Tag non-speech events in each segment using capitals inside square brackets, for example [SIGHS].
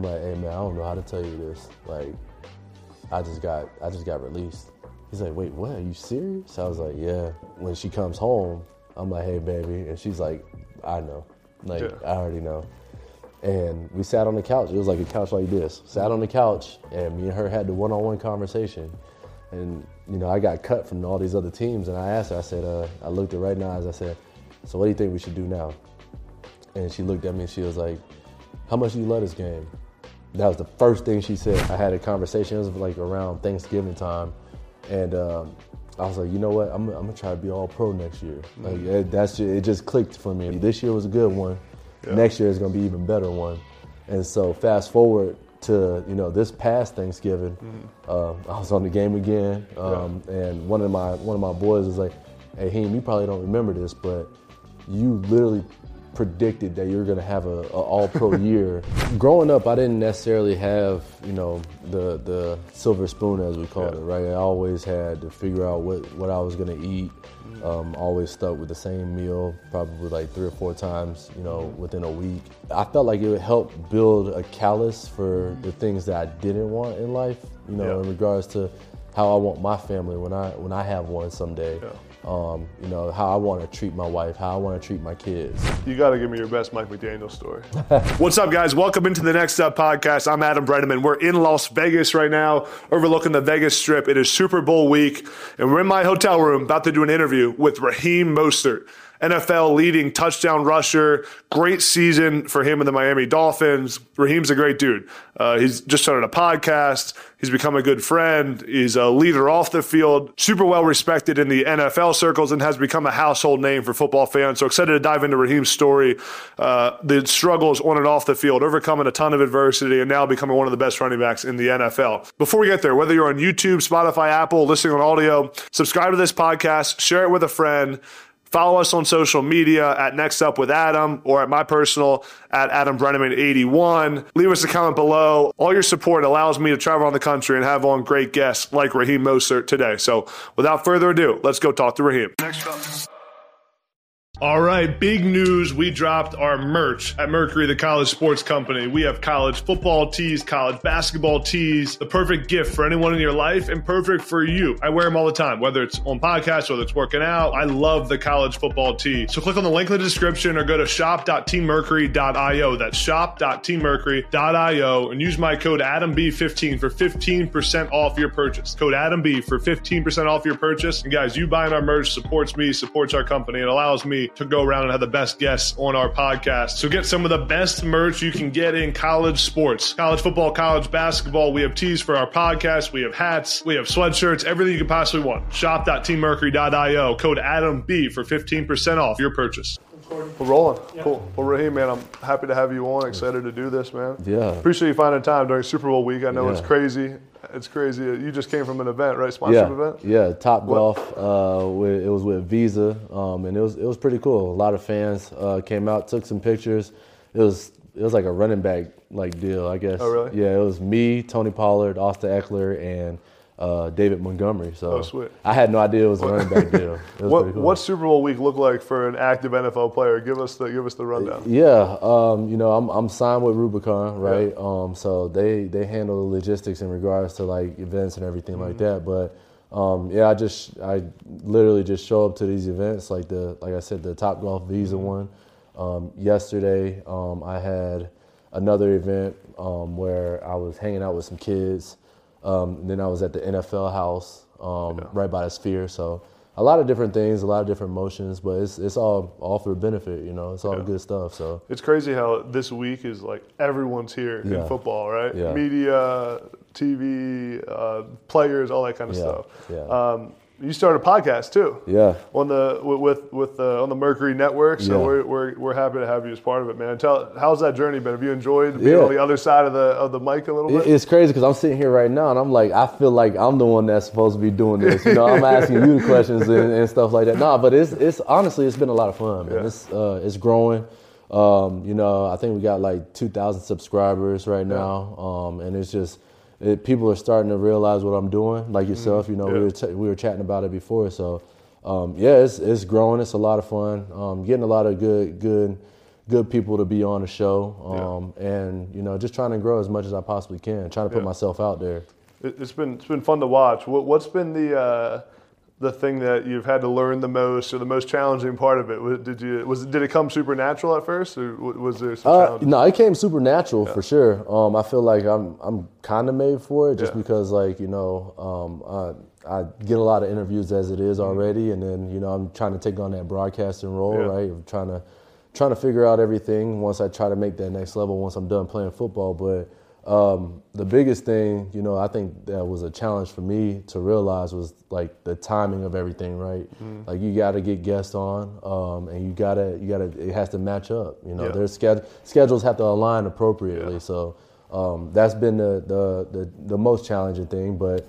I'm like, hey man, I don't know how to tell you this. Like, I just got I just got released. He's like, wait, what? Are you serious? I was like, yeah. When she comes home, I'm like, hey baby, and she's like, I know. Like, Yeah. I already know. And we sat on the couch. It was like a couch like this. Sat on the couch, and me and her had the one-on-one conversation. And you know, I got cut from all these other teams, and I asked her. I said, uh, I looked her right in the eyes. I said, so what do you think we should do now? And she looked at me and she was like, how much do you love this game? That was the first thing she said. I had a conversation. It was like around Thanksgiving time, and um, I was like, you know what? I'm, I'm gonna try to be all pro next year. Like it, that's ju- it just clicked for me. This year was a good one. Yeah. Next year is gonna be even better one. And so fast forward to you know this past Thanksgiving, um, I was on the game again, um, and one of my one of my boys was like, "Hey, Heem, you probably don't remember this, but you literally predicted that you're going to have a, a all pro [LAUGHS] year. Growing up, I didn't necessarily have you know the the silver spoon as we called Yeah. it, right? I always had to figure out what what I was going to eat. Um, always stuck with the same meal, probably like three or four times, you know, within a week. I felt like it would help build a callus for the things that I didn't want in life, you know, Yeah. in regards to how I want my family when I when I have one someday. Yeah. Um, you know, how I want to treat my wife, how I want to treat my kids. You got to give me your best Mike McDaniel story. [LAUGHS] What's up, guys? Welcome into the Next Up podcast. I'm Adam Breneman. We're in Las Vegas right now, overlooking the Vegas Strip. It is Super Bowl week, and we're in my hotel room about to do an interview with Raheem Mostert. NFL leading touchdown rusher. Great season for him and the Miami Dolphins. Raheem's a great dude. Uh, he's just started a podcast. He's become a good friend. He's a leader off the field, super well respected in the NFL circles, and has become a household name for football fans. So excited to dive into Raheem's story, uh, the struggles on and off the field, overcoming a ton of adversity, and now becoming one of the best running backs in the NFL. Before we get there, whether you're on YouTube, Spotify, Apple, listening on audio, subscribe to this podcast, share it with a friend. Follow us on social media at Next Up with Adam or at my personal at Adam Breneman81. Leave us a comment below. All your support allows me to travel around the country and have on great guests like Raheem Mostert today. So without further ado, let's go talk to Raheem. Next up. All right, big news. We dropped our merch at Mercury, the college sports company. We have college football tees, college basketball tees, the perfect gift for anyone in your life and perfect for you. I wear them all the time, whether it's on podcasts, whether it's working out. I love the college football tee. So click on the link in the description or go to shop.teammercury.io. That's shop.teammercury.io and use my code AdamB15 for 15% off your purchase. Code AdamB for 15% off your purchase. And guys, you buying our merch supports me, supports our company, and allows me to go around and have the best guests on our podcast. So get some of the best merch you can get in college sports, college football, college basketball. We have tees for our podcast. We have hats. We have sweatshirts, everything you could possibly want. Shop.teammercury.io. Code AdamB for 15% off your purchase. We're rolling. Cool. Well, Raheem, man, I'm happy to have you on. Excited to do this, man. Yeah. Appreciate you finding time during Super Bowl week. I know it's crazy. It's crazy. You just came from an event, right? Sponsored yeah, event? yeah. Top Golf. Uh, with, it was with Visa, um, and it was it was pretty cool. A lot of fans uh, came out, took some pictures. It was it was like a running back like deal, I guess. Oh, really? Yeah, it was me, Tony Pollard, Austin Ekeler, and uh, David Montgomery. So Oh. I had no idea it was a running back deal. [LAUGHS] What cool. What Super Bowl week look like for an active NFL player? Give us the give us the rundown. Yeah, um, you know, I'm, I'm signed with Rubicon, right? Um, so they they handle the logistics in regards to like events and everything like that. But um, yeah, I just I literally just show up to these events, like the like I said, the Top Golf Visa one. Um, yesterday, um, I had another event um, where I was hanging out with some kids. Um, then I was at the NFL house um, right by the Sphere. So a lot of different things, a lot of different motions, but it's it's all all for benefit, you know. It's all Yeah. good stuff. So It's crazy how this week is like everyone's here in football, right? Yeah. Media, TV, uh, players, all that kind of Yeah. stuff. Yeah. Um, you started a podcast too. yeah, On the with with, the on the Mercury Network, so Yeah. we're, we're we're happy to have you as part of it, man. Tell how's that journey been? Have you enjoyed being Yeah. on the other side of the of the mic a little bit? it's crazy because I'm sitting here right now and I'm like, I feel like I'm the one that's supposed to be doing this. You know, I'm asking you the questions and, and stuff like that. No, but it's it's honestly it's been a lot of fun, man. Yeah. It's uh, it's growing. Um, you know, I think we got like 2,000 subscribers right now, um, and it's just it, people are starting to realize what I'm doing. Like yourself, you know, Mm-hmm. Yeah. we were ch- we were chatting about it before, so um, yeah, it's it's growing. It's a lot of fun. Um, getting a lot of good good good people to be on the show, um, and you know, just trying to grow as much as I possibly can, trying to put Yeah. myself out there. It, it's been it's been fun to watch. What, what's been the uh, the thing that you've had to learn the most, or the most challenging part of it? Was, did you was it- did it come supernatural at first, or was there some Uh, challenges? no, it came supernatural for sure. Um, I feel like I'm I'm kind of made for it just Yeah. because like you know um, I, I get a lot of interviews as it is already, and then you know I'm trying to take on that broadcasting role, Mm-hmm. Yeah. right? I'm trying to trying to figure out everything once I try to make that next level once I'm done playing football. But um, the biggest thing, you know, I think that was a challenge for me to realize was like the timing of everything, right? Mm-hmm. Like you got to get guests on, um, and you gotta you gotta it has to match up. You know, Yeah. their sched- schedules have to align appropriately. Yeah. So um, that's been the, the the the most challenging thing, but.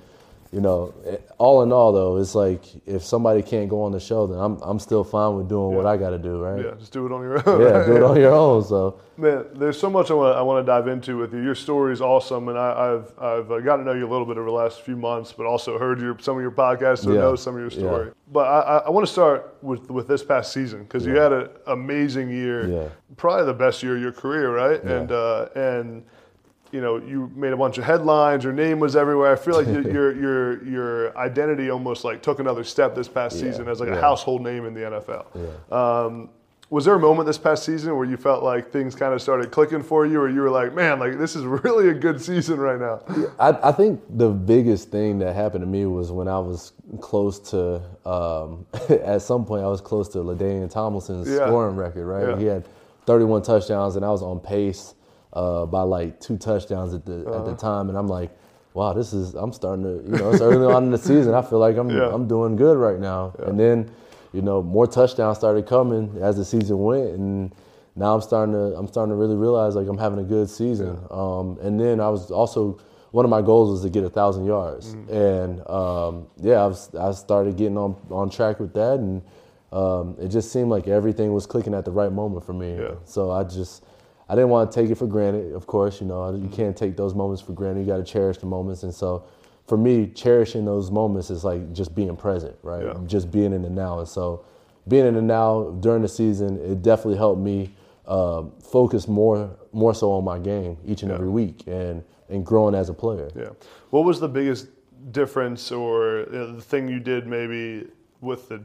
You know, all in all, though, it's like if somebody can't go on the show, then I'm I'm still fine with doing what I got to do, right? yeah, just do it on your own. [LAUGHS] Yeah, do it on your own. So Man, there's so much I want, I want to dive into with you. Your story is awesome, and I, I've I've uh, got to know you a little bit over the last few months, but also heard your some of your podcasts, so Yeah. know some of your Yeah. story. But I, I, want to start with with this past season because you had an amazing year, Yeah. probably the best year of your career, right? Yeah. And uh, and you know you made a bunch of headlines. Your name was everywhere. I feel like you, [LAUGHS] your your your identity almost like took another step this past Yeah. season as like a household name in the NFL. Yeah. Um, was there a moment this past season where you felt like things kind of started clicking for you, or you were like, "Man, like this is [LAUGHS] really a good season right now"? I, I think the biggest thing that happened to me was when I was close to, um, [LAUGHS] at some point, I was close to LaDainian Tomlinson's Yeah. scoring record, right? Yeah. He had 31 touchdowns, and I was on pace uh, by like two touchdowns at the at Uh-huh. the time, and I'm like, wow, this is I'm starting to, you know, it's early on in the season. I feel like I'm Yeah. I'm doing good right now, and then, you know, more touchdowns started coming as the season went, and now I'm starting to I'm starting to really realize like I'm having a good season. Um, and then I was also one of my goals was to get a thousand yards, Mm. and um, yeah, I was I started getting on on track with that, and um, it just seemed like everything was clicking at the right moment for me. Yeah. So I just I didn't want to take it for granted. Of course, you know you can't take those moments for granted. You got to cherish the moments, and so. For me, cherishing those moments is like just being present, right? Yeah. Just being in the now. And so, being in the now during the season, it definitely helped me uh, focus more more so on my game each and Yeah. every week and and growing as a player. Yeah. What was the biggest difference, or uh, the thing you did maybe with the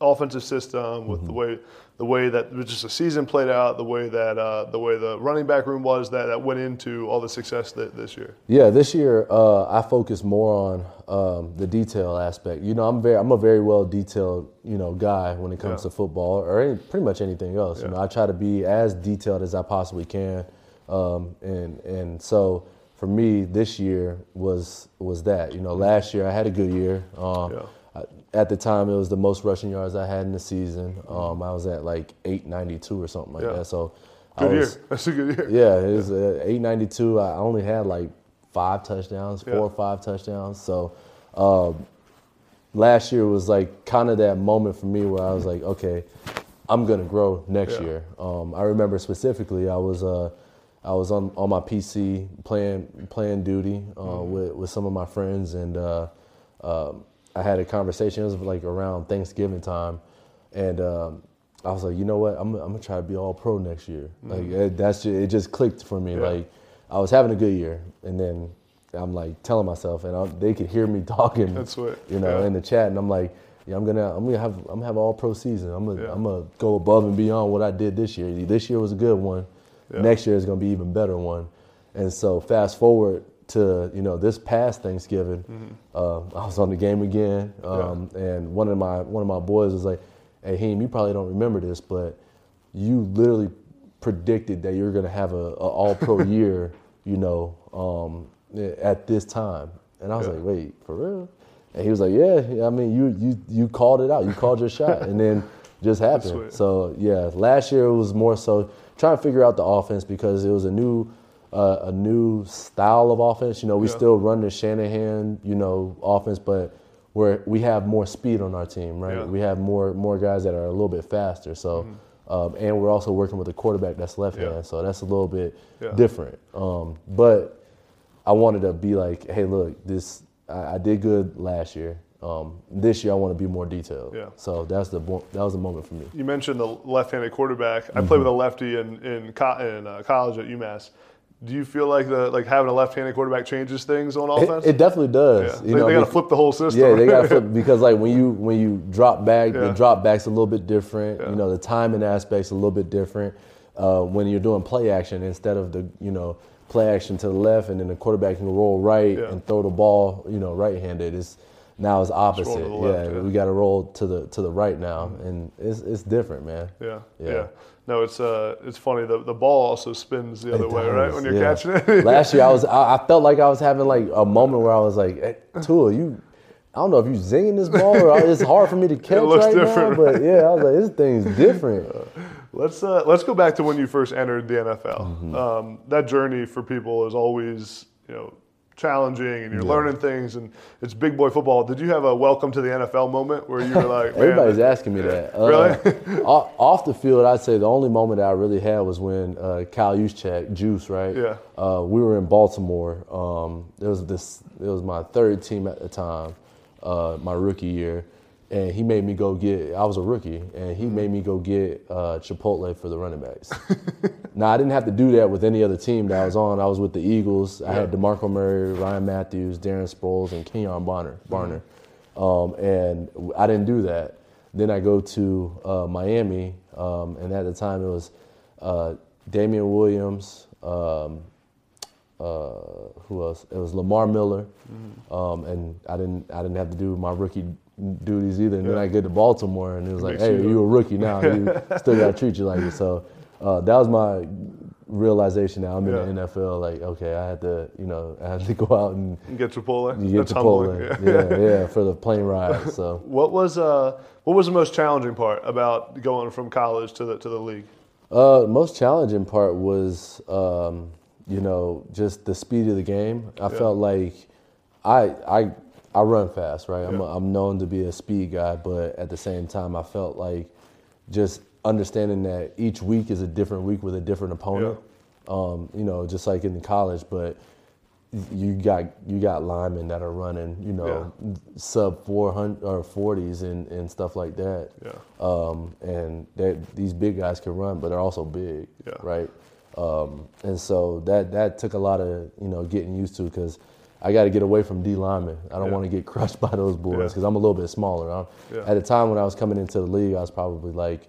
offensive system, with the way the way that just the season played out, the way that uh, the way the running back room was that that went into all the success that this year? Yeah, this year uh, I focus more on um, the detail aspect. You know, I'm very, I'm a very well detailed, you know, guy when it comes Yeah. to football or any, pretty much anything else. You know, I try to be as detailed as I possibly can, um, and and so for me this year was was that. You know, last year I had a good year. Um, Yeah. At the time, it was the most rushing yards I had in the season. Um, I was at like 892 or something like Yeah. that. So Good I year. [LAUGHS] That's a good year. yeah, it was uh, 892. I only had like five touchdowns, four Yeah. or five touchdowns. So um, last year was like kind of that moment for me where I was like, okay, I'm gonna grow next Yeah. year. Um, I remember specifically, I was uh, I was on, on my PC playing playing duty uh, Mm-hmm. with with some of my friends, and uh, um, I had a conversation. It was like around Thanksgiving time, and um, I was like, you know what, I'm, I'm gonna try to be all pro next year. Like it, that's just, it just clicked for me. Mm-hmm. Yeah. Like I was having a good year, and then I'm like telling myself, and I, they could hear me [LAUGHS] talking. That's what- you know yeah. in the chat, and I'm like, yeah, I'm gonna I'm gonna have I'm gonna have all pro season. I'm gonna Yeah. I'm gonna go above and beyond what I did this year. This year was a good one. Next year is gonna be even better one. And so fast forward to you know this past Thanksgiving, uh, I was on the game again, um, and one of my one of my boys was like, "Hey, Heem, you probably don't remember this, but you literally predicted that you're gonna have a, a All Pro [LAUGHS] year, you know, um, at this time." And I was Yeah. like, "Wait, for real?" And he was like, "Yeah, yeah, I mean, you you you called it out. You called your shot, and then just happened." So yeah, last year it was more so trying to figure out the offense because it was a new uh, a new style of offense. You know, we Yeah. still run the Shanahan, you know, offense, but where we have more speed on our team, right? Yeah. We have more more guys that are a little bit faster. So, um, and we're also working with a quarterback that's left Mm-hmm. Yeah. hand, so that's a little bit different. Um, but I wanted to be like, hey, look, this I, I did good last year. Um, this year, I want to be more detailed. Yeah. So that's the that was the moment for me. You mentioned the left-handed quarterback. I played with a lefty in in, co- in uh, college at UMass. Do you feel like the like having a left-handed quarterback changes things on offense? it definitely does. yeah. You they, know, got to flip the whole system. Yeah, they got to [LAUGHS] flip because like when you when you drop back, Yeah. the drop back's a little bit different. Yeah. You know, the timing aspect's a little bit different. Uh, when you're doing play action instead of the you know play action to the left and then the quarterback can roll right and throw the ball you know right-handed. It's now it's opposite. left, yeah, yeah. we got to roll to the to the right now, and it's it's different, man. Yeah, yeah. Yeah. No, it's uh, it's funny. The the ball also spins the other It way, right? When you're yeah. catching it. [LAUGHS] Last year, I was I, I felt like I was having like a moment where I was like, hey, [LAUGHS] Tua, you. I don't know if you zinging this ball or it's hard for me to [LAUGHS] catch looks right different, now, but yeah, I was like, this thing's different. Let's uh, let's go back to when you first entered the NFL. Mm-hmm. Um, that journey for people is always you know challenging, and you're learning things, and it's big boy football. Did you have a welcome to the NFL moment where you were like, Everybody's asking me that. [LAUGHS] Uh, Really? off, the field, I'd say the only moment I really had was when uh, Kyle Juszczyk, Juice, right? Yeah. Uh, we were in Baltimore. Um, it was this. It was my third team at the time, uh, my rookie year, and he made me go get. I was a rookie, and he made me go get uh, Chipotle for the running backs. [LAUGHS] now I didn't have to do that with any other team that I was on. I was with the Eagles. I had DeMarco Murray, Ryan Mathews, Darren Sproles, and Kenyon Bonner. Barner. Um, and I didn't do that. Then I go to uh, Miami, um, and at the time it was uh, Damien Williams. Um, uh, who else? It was Lamar Miller, um, and I didn't I didn't have to do my rookie duties either. And then I get to Baltimore, and it was like, hey, you- you a rookie now. You [LAUGHS] still got to treat you like it. So uh, that was my realization. now I'm Yeah. in the NFL. Like, okay, I had to, you know, I had to go out and get Chipotle? get That's Chipotle. humbling. Yeah, [LAUGHS] yeah, for the plane ride. So. What was uh, what was the most challenging part about going from college to the to the league? Uh, most challenging part was, um, you know, just the speed of the game. I felt like I I I run fast, right? I'm Yeah. I'm known to be a speed guy, but at the same time, I felt like just understanding that each week is a different week with a different opponent. Um, you know, just like in college, but you got you got linemen that are running, you know, sub 400 or 40s and, and stuff like that. Yeah. Um, and that these big guys can run, but they're also big, Yeah. right? Um, and so that that took a lot of you know getting used to because I got to get away from D linemen. I don't Yeah. want to get crushed [LAUGHS] by those boys Yeah. because I'm a little bit smaller. I'm, Yeah. At the time when I was coming into the league, I was probably like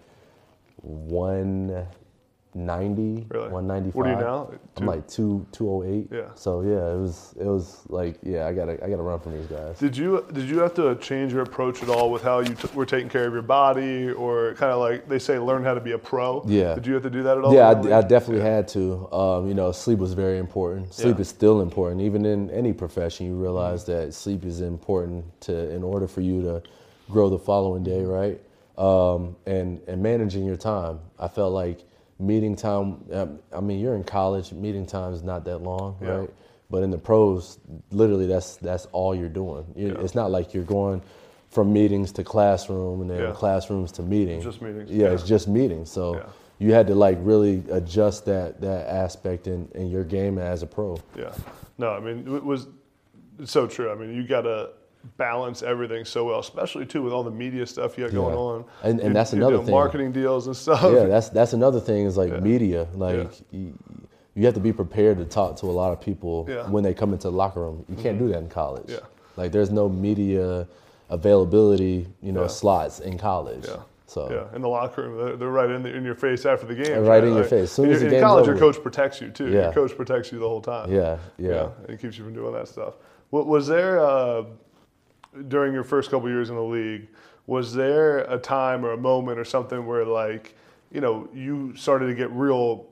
190, Really? 195. What are you now? I'm like two 208. Yeah. So yeah, it was it was like yeah, I gotta I gotta run from these guys. Did you did you have to change your approach at all with how you t- were taking care of your body, or kind of like they say, learn how to be a pro? Yeah. Did you have to do that at all? Yeah, I, the I league? definitely had to. Um, you know, sleep was very important. Sleep Yeah. is still important, even in any profession. You realize that sleep is important to in order for you to grow the following day, right? Um, and and managing your time. I felt like meeting time. um, I mean, you're in college. Meeting time is not that long, Yeah. right? But in the pros, literally, that's that's all you're doing. You- Yeah. It's not like you're going from meetings to classroom and then Yeah. classrooms to meetings. Just meetings. Yeah, it's just meetings. So you had to like really adjust that that aspect in, in your game as a pro. Yeah. No, I mean it was it's so true. I mean you got to balance everything so well, especially too with all the media stuff you got going Yeah. on. And- and You- that's another thing. Marketing deals and stuff. Yeah, that's that's another thing is like Yeah. media. Like you, you have to be prepared to talk to a lot of people Yeah. Mm-hmm. when they come into the locker room. You can't do that in college. Yeah. Like there's no media availability, you know, Yeah. slots in college. Yeah. So Yeah, in the locker room, they're, they're right in, the, in your face after the game. Right in your face. As soon in as your- the in college, your coach protects you too. Yeah. Your coach protects you the whole time. yeah, yeah. and it keeps you from doing that stuff. What was there uh, during your first couple years in the league? Was there a time or a moment or something where, like, you know, you started to get real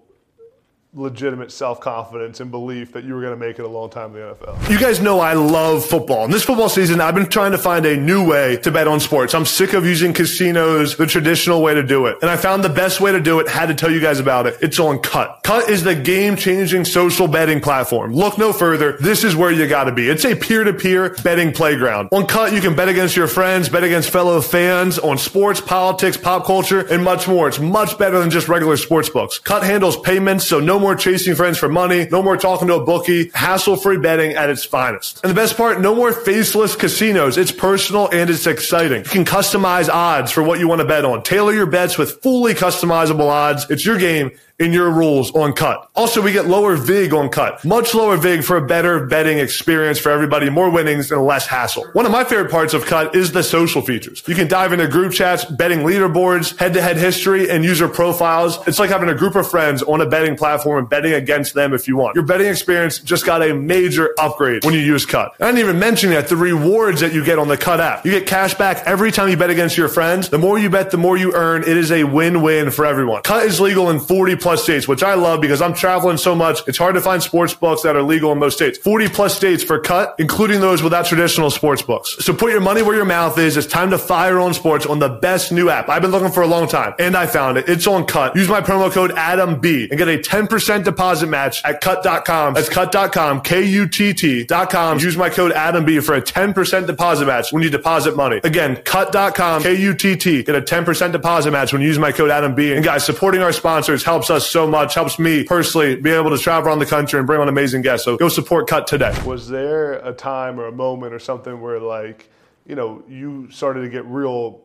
legitimate self confidence and belief that you were going to make it a long time in the NFL? You guys know I love football. And this football season, I've been trying to find a new way to bet on sports. I'm sick of using casinos, the traditional way to do it. And I found the best way to do it, had to tell you guys about it. It's on Kutt. Kutt is the game changing social betting platform. Look no further. This is where you got to be. It's a peer to peer betting playground. On Kutt, you can bet against your friends, bet against fellow fans on sports, politics, pop culture, and much more. It's much better than just regular sports books. Kutt handles payments, so no more more chasing friends for money. No more talking to a bookie. Hassle-free betting at its finest. And the best part, no more faceless casinos. It's personal and it's exciting. You can customize odds for what you want to bet on. Tailor your bets with fully customizable odds. It's your game in your rules on Kutt. Also, we get lower VIG on Kutt. Much lower VIG for a better betting experience for everybody, more winnings and less hassle. One of my favorite parts of Kutt is the social features. You can dive into group chats, betting leaderboards, head to head history, and user profiles. It's like having a group of friends on a betting platform and betting against them if you want. Your betting experience just got a major upgrade when you use Kutt. I didn't even mention yet the rewards that you get on the Kutt app. You get cash back every time you bet against your friends. The more you bet, the more you earn. It is a win-win for everyone. Kutt is legal in 40 plus states, which I love because I'm traveling so much. It's hard to find sports books that are legal in most states. 40 plus states for Kutt, including those without traditional sports books. So put your money where your mouth is. It's time to fire on sports on the best new app. I've been looking for a long time and I found it. It's on Kutt. Use my promo code ADAMB and get a 10% deposit match at kutt.com. That's kutt.com, K-U-T-T.com. Use my code ADAMB for a 10% deposit match when you deposit money. Again, kutt.com, K-U-T-T. Get a 10% deposit match when you use my code ADAMB. And guys, supporting our sponsors helps us so much, helps me personally be able to travel around the country and bring on amazing guests. So go support Kutt today. Was there a time or a moment or something where like, you know, you started to get real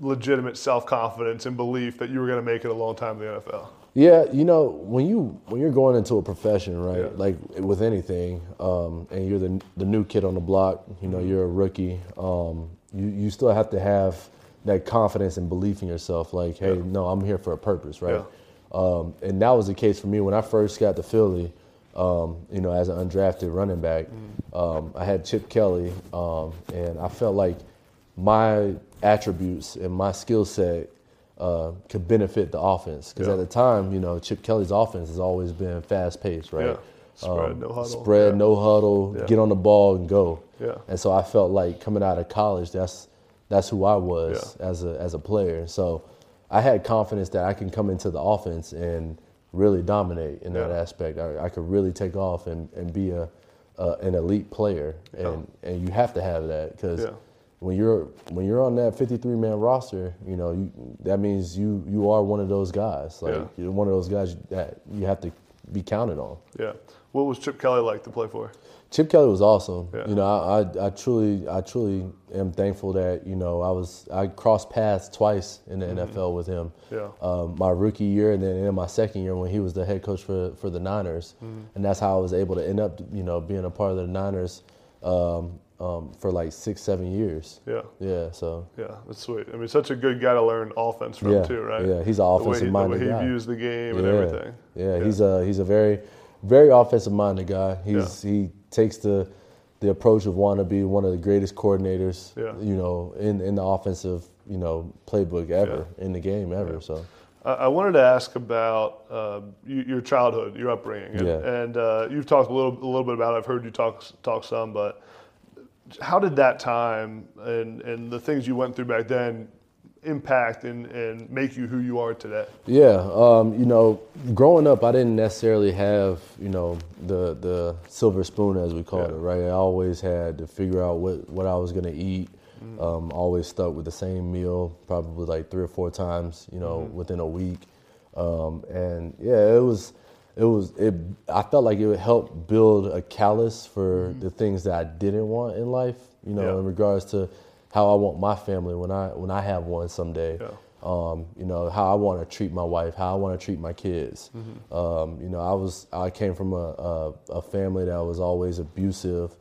legitimate self-confidence and belief that you were going to make it a long time in the NFL? Yeah, you know, when you when you're going into a profession, right? Yeah. Like with anything, um, and you're the the new kid on the block, you know, you're a rookie. Um, you you still have to have that confidence and belief in yourself. Like, hey, Yeah. no, I'm here for a purpose, right? Yeah. Um, and that was the case for me when I first got to Philly. Um, you know, as an undrafted running back, um, I had Chip Kelly, um, and I felt like my attributes and my skill set uh, could benefit the offense. Because Yeah. at the time, you know, Chip Kelly's offense has always been fast paced, right? Um, Yeah. Spread, no huddle. Spread, Yeah. no huddle, get on the ball and go. Yeah. And so I felt like coming out of college, that's that's who I was as a as a player. So I had confidence that I can come into the offense and really dominate in that Yeah. aspect. I, I could really take off and, and be a, an elite player, and and you have to have that because Yeah. when you're when you're on that 53 man roster, you know you, that means you you are one of those guys. Like Yeah. you're one of those guys that you have to be counted on. Yeah. What was Chip Kelly like to play for? Chip Kelly was awesome. Yeah. You know, I, I, I truly, I truly am thankful that you know I was I crossed paths twice in the NFL with him. Mm-hmm. Yeah. Um, my rookie year and then in my second year when he was the head coach for for the Niners, Mm-hmm. and that's how I was able to end up, you know, being a part of the Niners um, um, for like six, seven years. Yeah. Yeah. So. Yeah, that's sweet. I mean, such a good guy to learn offense from Yeah, too, right? yeah, he's an The way he- offensive-minded The way he guy. views the game and yeah. everything. Yeah, he's a he's a very very offensive minded guy. He's he takes the the approach of wanting to be one of the greatest coordinators, Yeah. you know, in, in the offensive, you know, playbook ever in the game ever. So I I wanted to ask about uh, your childhood, your upbringing, and, Yeah. and uh, you've talked a little, a little bit about. it. I've heard you talk talk some, but how did that time and and the things you went through back then impact and, and make you who you are today? Yeah, um, you know, growing up, I didn't necessarily have, you know, the the silver spoon as we called Yeah. it, right? I always had to figure out what what I was gonna eat. Um, always stuck with the same meal, probably like three or four times, you know, within a week. Um, and yeah, it was, it was, it. I felt like it would help build a callus for the things that I didn't want in life, you know, Yeah. in regards to how I want my family when I when I have one someday Yeah. um, you know how I want to treat my wife, how I want to treat my kids. Mm-hmm. Um, you know, I was I came from a, a, a family that was always abusive.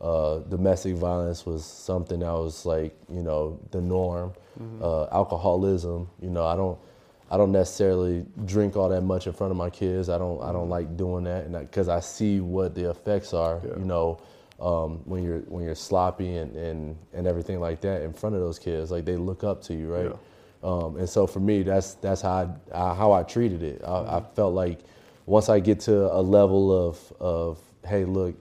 Uh, domestic violence was something that was like you know the norm. Mm-hmm. Uh, alcoholism, you know, I don't I don't necessarily drink all that much in front of my kids. I don't I don't like doing that, and because I, see what the effects are, Mm-hmm. Yeah. you know, um, when you're when you're sloppy and, and and everything like that in front of those kids, like they look up to you, right? Um, and so for me, that's that's how I, how I treated it. I, I felt like once I get to a level of of hey, look,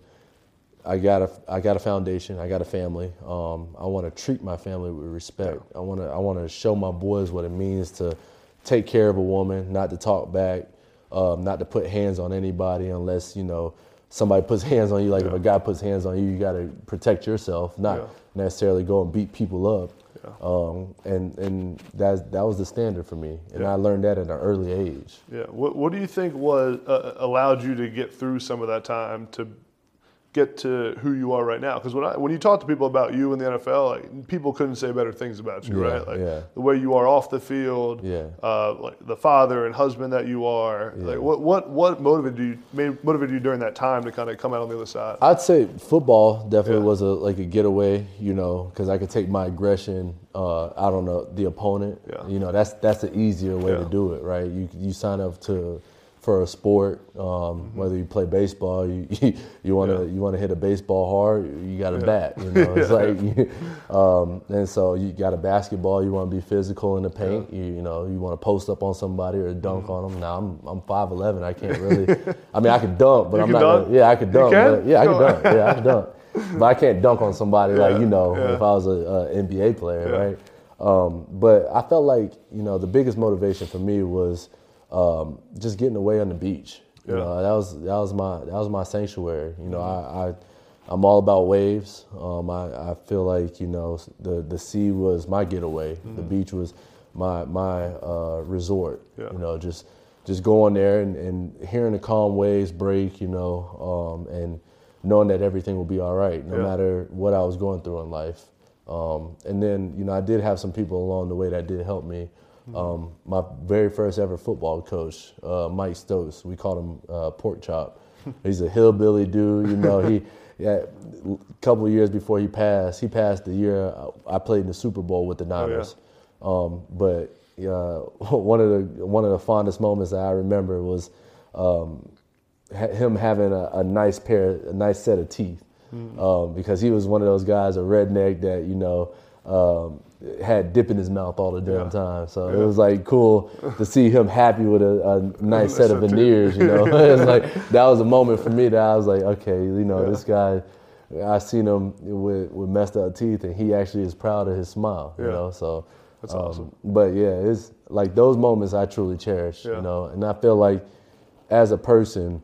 I got a I got a foundation, I got a family. Um, I want to treat my family with respect. I want to I want to show my boys what it means to take care of a woman, not to talk back, um, not to put hands on anybody unless you know somebody puts hands on you. Like if a guy puts hands on you, you got to protect yourself, not Yeah. necessarily go and beat people up. Um, and and that that was the standard for me, and Yeah. I learned that at an early age. Yeah. What What do you think was uh, allowed you to get through some of that time to get to who you are right now? Because when I, when you talk to people about you in the NFL, like, people couldn't say better things about you, Yeah, right? Like yeah. the way you are off the field, Yeah. uh, like the father and husband that you are. Like what what what motivated you motivated you during that time to kind of come out on the other side? I'd say football definitely was a like a getaway, you know, because I could take my aggression uh, out on the, the opponent. Yeah. You know, that's that's the easier way to do it, right? You you sign up to for a sport, um, whether you play baseball, you [LAUGHS] you want to Mm-hmm. Yeah. you want to hit a baseball hard, you got a Yeah. bat. You know, it's [LAUGHS] Yeah. like, [LAUGHS] um, and so you got a basketball, you want to be physical in the paint. You, you know, you want to post up on somebody or dunk Mm-hmm. on them. Now I'm I'm five eleven, I can't really. I mean, I could dunk, but You I'm not. Gonna, yeah, I could dunk. can? but- yeah, I could dunk. Yeah, I can dunk. But I can't dunk on somebody Yeah, like you know yeah. if I was a, a NBA player, Yeah. right? Um, but I felt like you know the biggest motivation for me was um, just getting away on the beach. You Yeah. know, that was that was my that was my sanctuary. You know, I, I I'm all about waves. Um, I, I feel like you know the the sea was my getaway. The beach was my my uh, resort. Yeah. You know, just just going there and, and hearing the calm waves break. You know, um, and knowing that everything will be all right, no Yeah. matter what I was going through in life. Um, and then, you know, I did have some people along the way that did help me. Um, my very first ever football coach, uh, Mike Stokes, we called him uh, Pork Chop. [LAUGHS] He's a hillbilly dude, you know. He, yeah, a couple of years before he passed, he passed the year I played in the Super Bowl with the Niners. Um, but uh, [LAUGHS] one of the one of the fondest moments that I remember was um, ha- him having a, a nice pair, a nice set of teeth, um, because he was one of those guys, a redneck that you know um, had dip in his mouth all the damn Yeah. time. So Yeah. it was like cool to see him happy with a, a nice set of set of teeth. veneers. You know, [LAUGHS] [LAUGHS] it was like that was a moment for me that I was like, okay, you know, Yeah. this guy. I seen him with, with messed up teeth, and he actually is proud of his smile. You know, so That's um, awesome. But yeah, it's like those moments I truly cherish. You know, and I feel like as a person,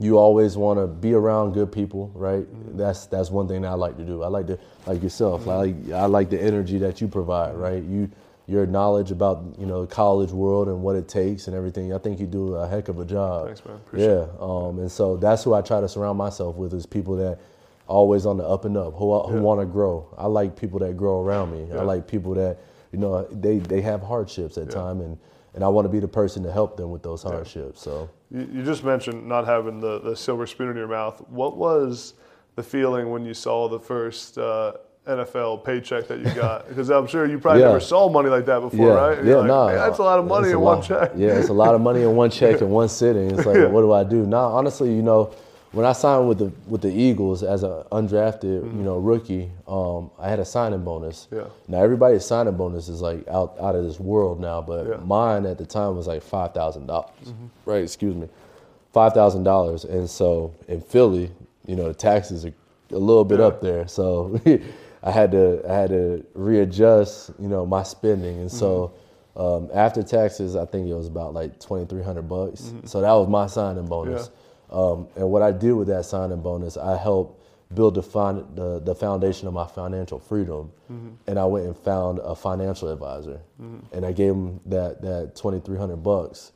you always want to be around good people, right? Mm-hmm. That's that's one thing that I like to do. I like to like yourself. I like I like the energy that you provide, Mm-hmm. right? You your knowledge about you know the college world and what it takes and everything. I think you do a heck of a job. Thanks, man. Appreciate yeah, um, and so that's who I try to surround myself with is people that always on the up and up, who who Yeah. want to grow. I like people that grow around me. Yeah. I like people that you know they they have hardships at Yeah. time and. And I want to be the person to help them with those hardships. So You, you just mentioned not having the, the silver spoon in your mouth. What was the feeling when you saw the first uh, NFL paycheck that you [LAUGHS] got? Because I'm sure you probably Yeah. never saw money like that before, right? And Yeah, like, "Man, that's a lot of money in one lot. check. Yeah, it's a lot of money in one check [LAUGHS] in one sitting. It's like, Yeah. what do I do? Now, honestly, you know, when I signed with the with the Eagles as an undrafted, you know, rookie, um, I had a signing bonus. Mm-hmm. Yeah. Now everybody's signing bonus is like out out of this world now, but Yeah. Mm-hmm. mine at the time was like five thousand dollars. Right? Excuse me, five thousand dollars. And so in Philly, you know, the taxes are a little bit Yeah. up there. So [LAUGHS] I had to I had to readjust, you know, my spending. And so Mm-hmm. um, after taxes, I think it was about like twenty three hundred bucks. So that was my signing bonus. Um, and what I did with that signing bonus, I helped build the, fin- the the foundation of my financial freedom. And I went and found a financial advisor, and I gave him that that twenty three hundred bucks.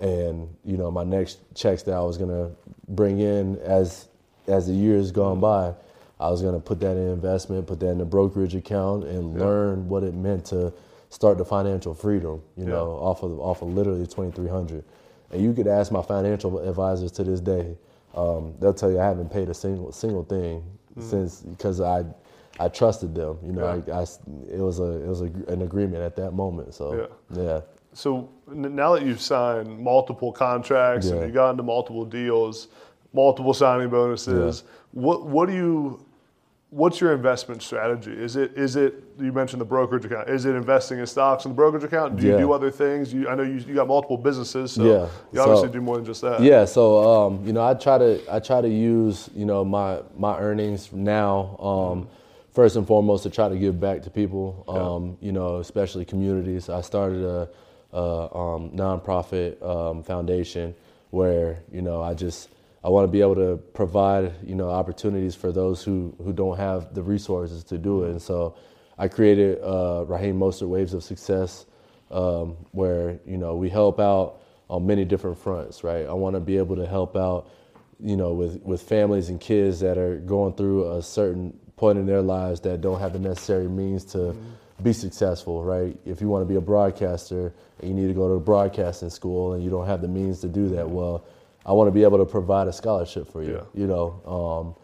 And you know, my next checks that I was gonna bring in as as the years gone by, I was gonna put that in investment, put that in a brokerage account, and Yeah. learn what it meant to start the financial freedom. You Yeah. know, off of off of literally twenty three hundred. And you could ask my financial advisors to this day. Um, they'll tell you I haven't paid a single single thing since because I I trusted them. You know. Yeah. I, I it was a it was a, an agreement at that moment. So yeah, yeah. So n- now that you've signed multiple contracts and Yeah. you got into multiple deals, multiple signing bonuses, what what do you what's your investment strategy? Is it is it you mentioned the brokerage account? Is it investing in stocks in the brokerage account? Do you Yeah. do other things? You, I know you, you got multiple businesses, so Yeah. you obviously So- do more than just that. Yeah, so um, you know, I try to I try to use you know my my earnings now um, first and foremost to try to give back to people. Um, You know, especially communities. I started a, a um, nonprofit um, foundation where you know I just I want to be able to provide you know opportunities for those who who don't have the resources to do it, and so. I created uh, Raheem Mostert Waves of Success, um, where you know we help out on many different fronts. Right, I want to be able to help out, you know, with with families and kids that are going through a certain point in their lives that don't have the necessary means to. Mm-hmm be successful, right? If you want to be a broadcaster and you need to go to a broadcasting school and you don't have the means to do that, well, I want to be able to provide a scholarship for you, yeah. you know, um,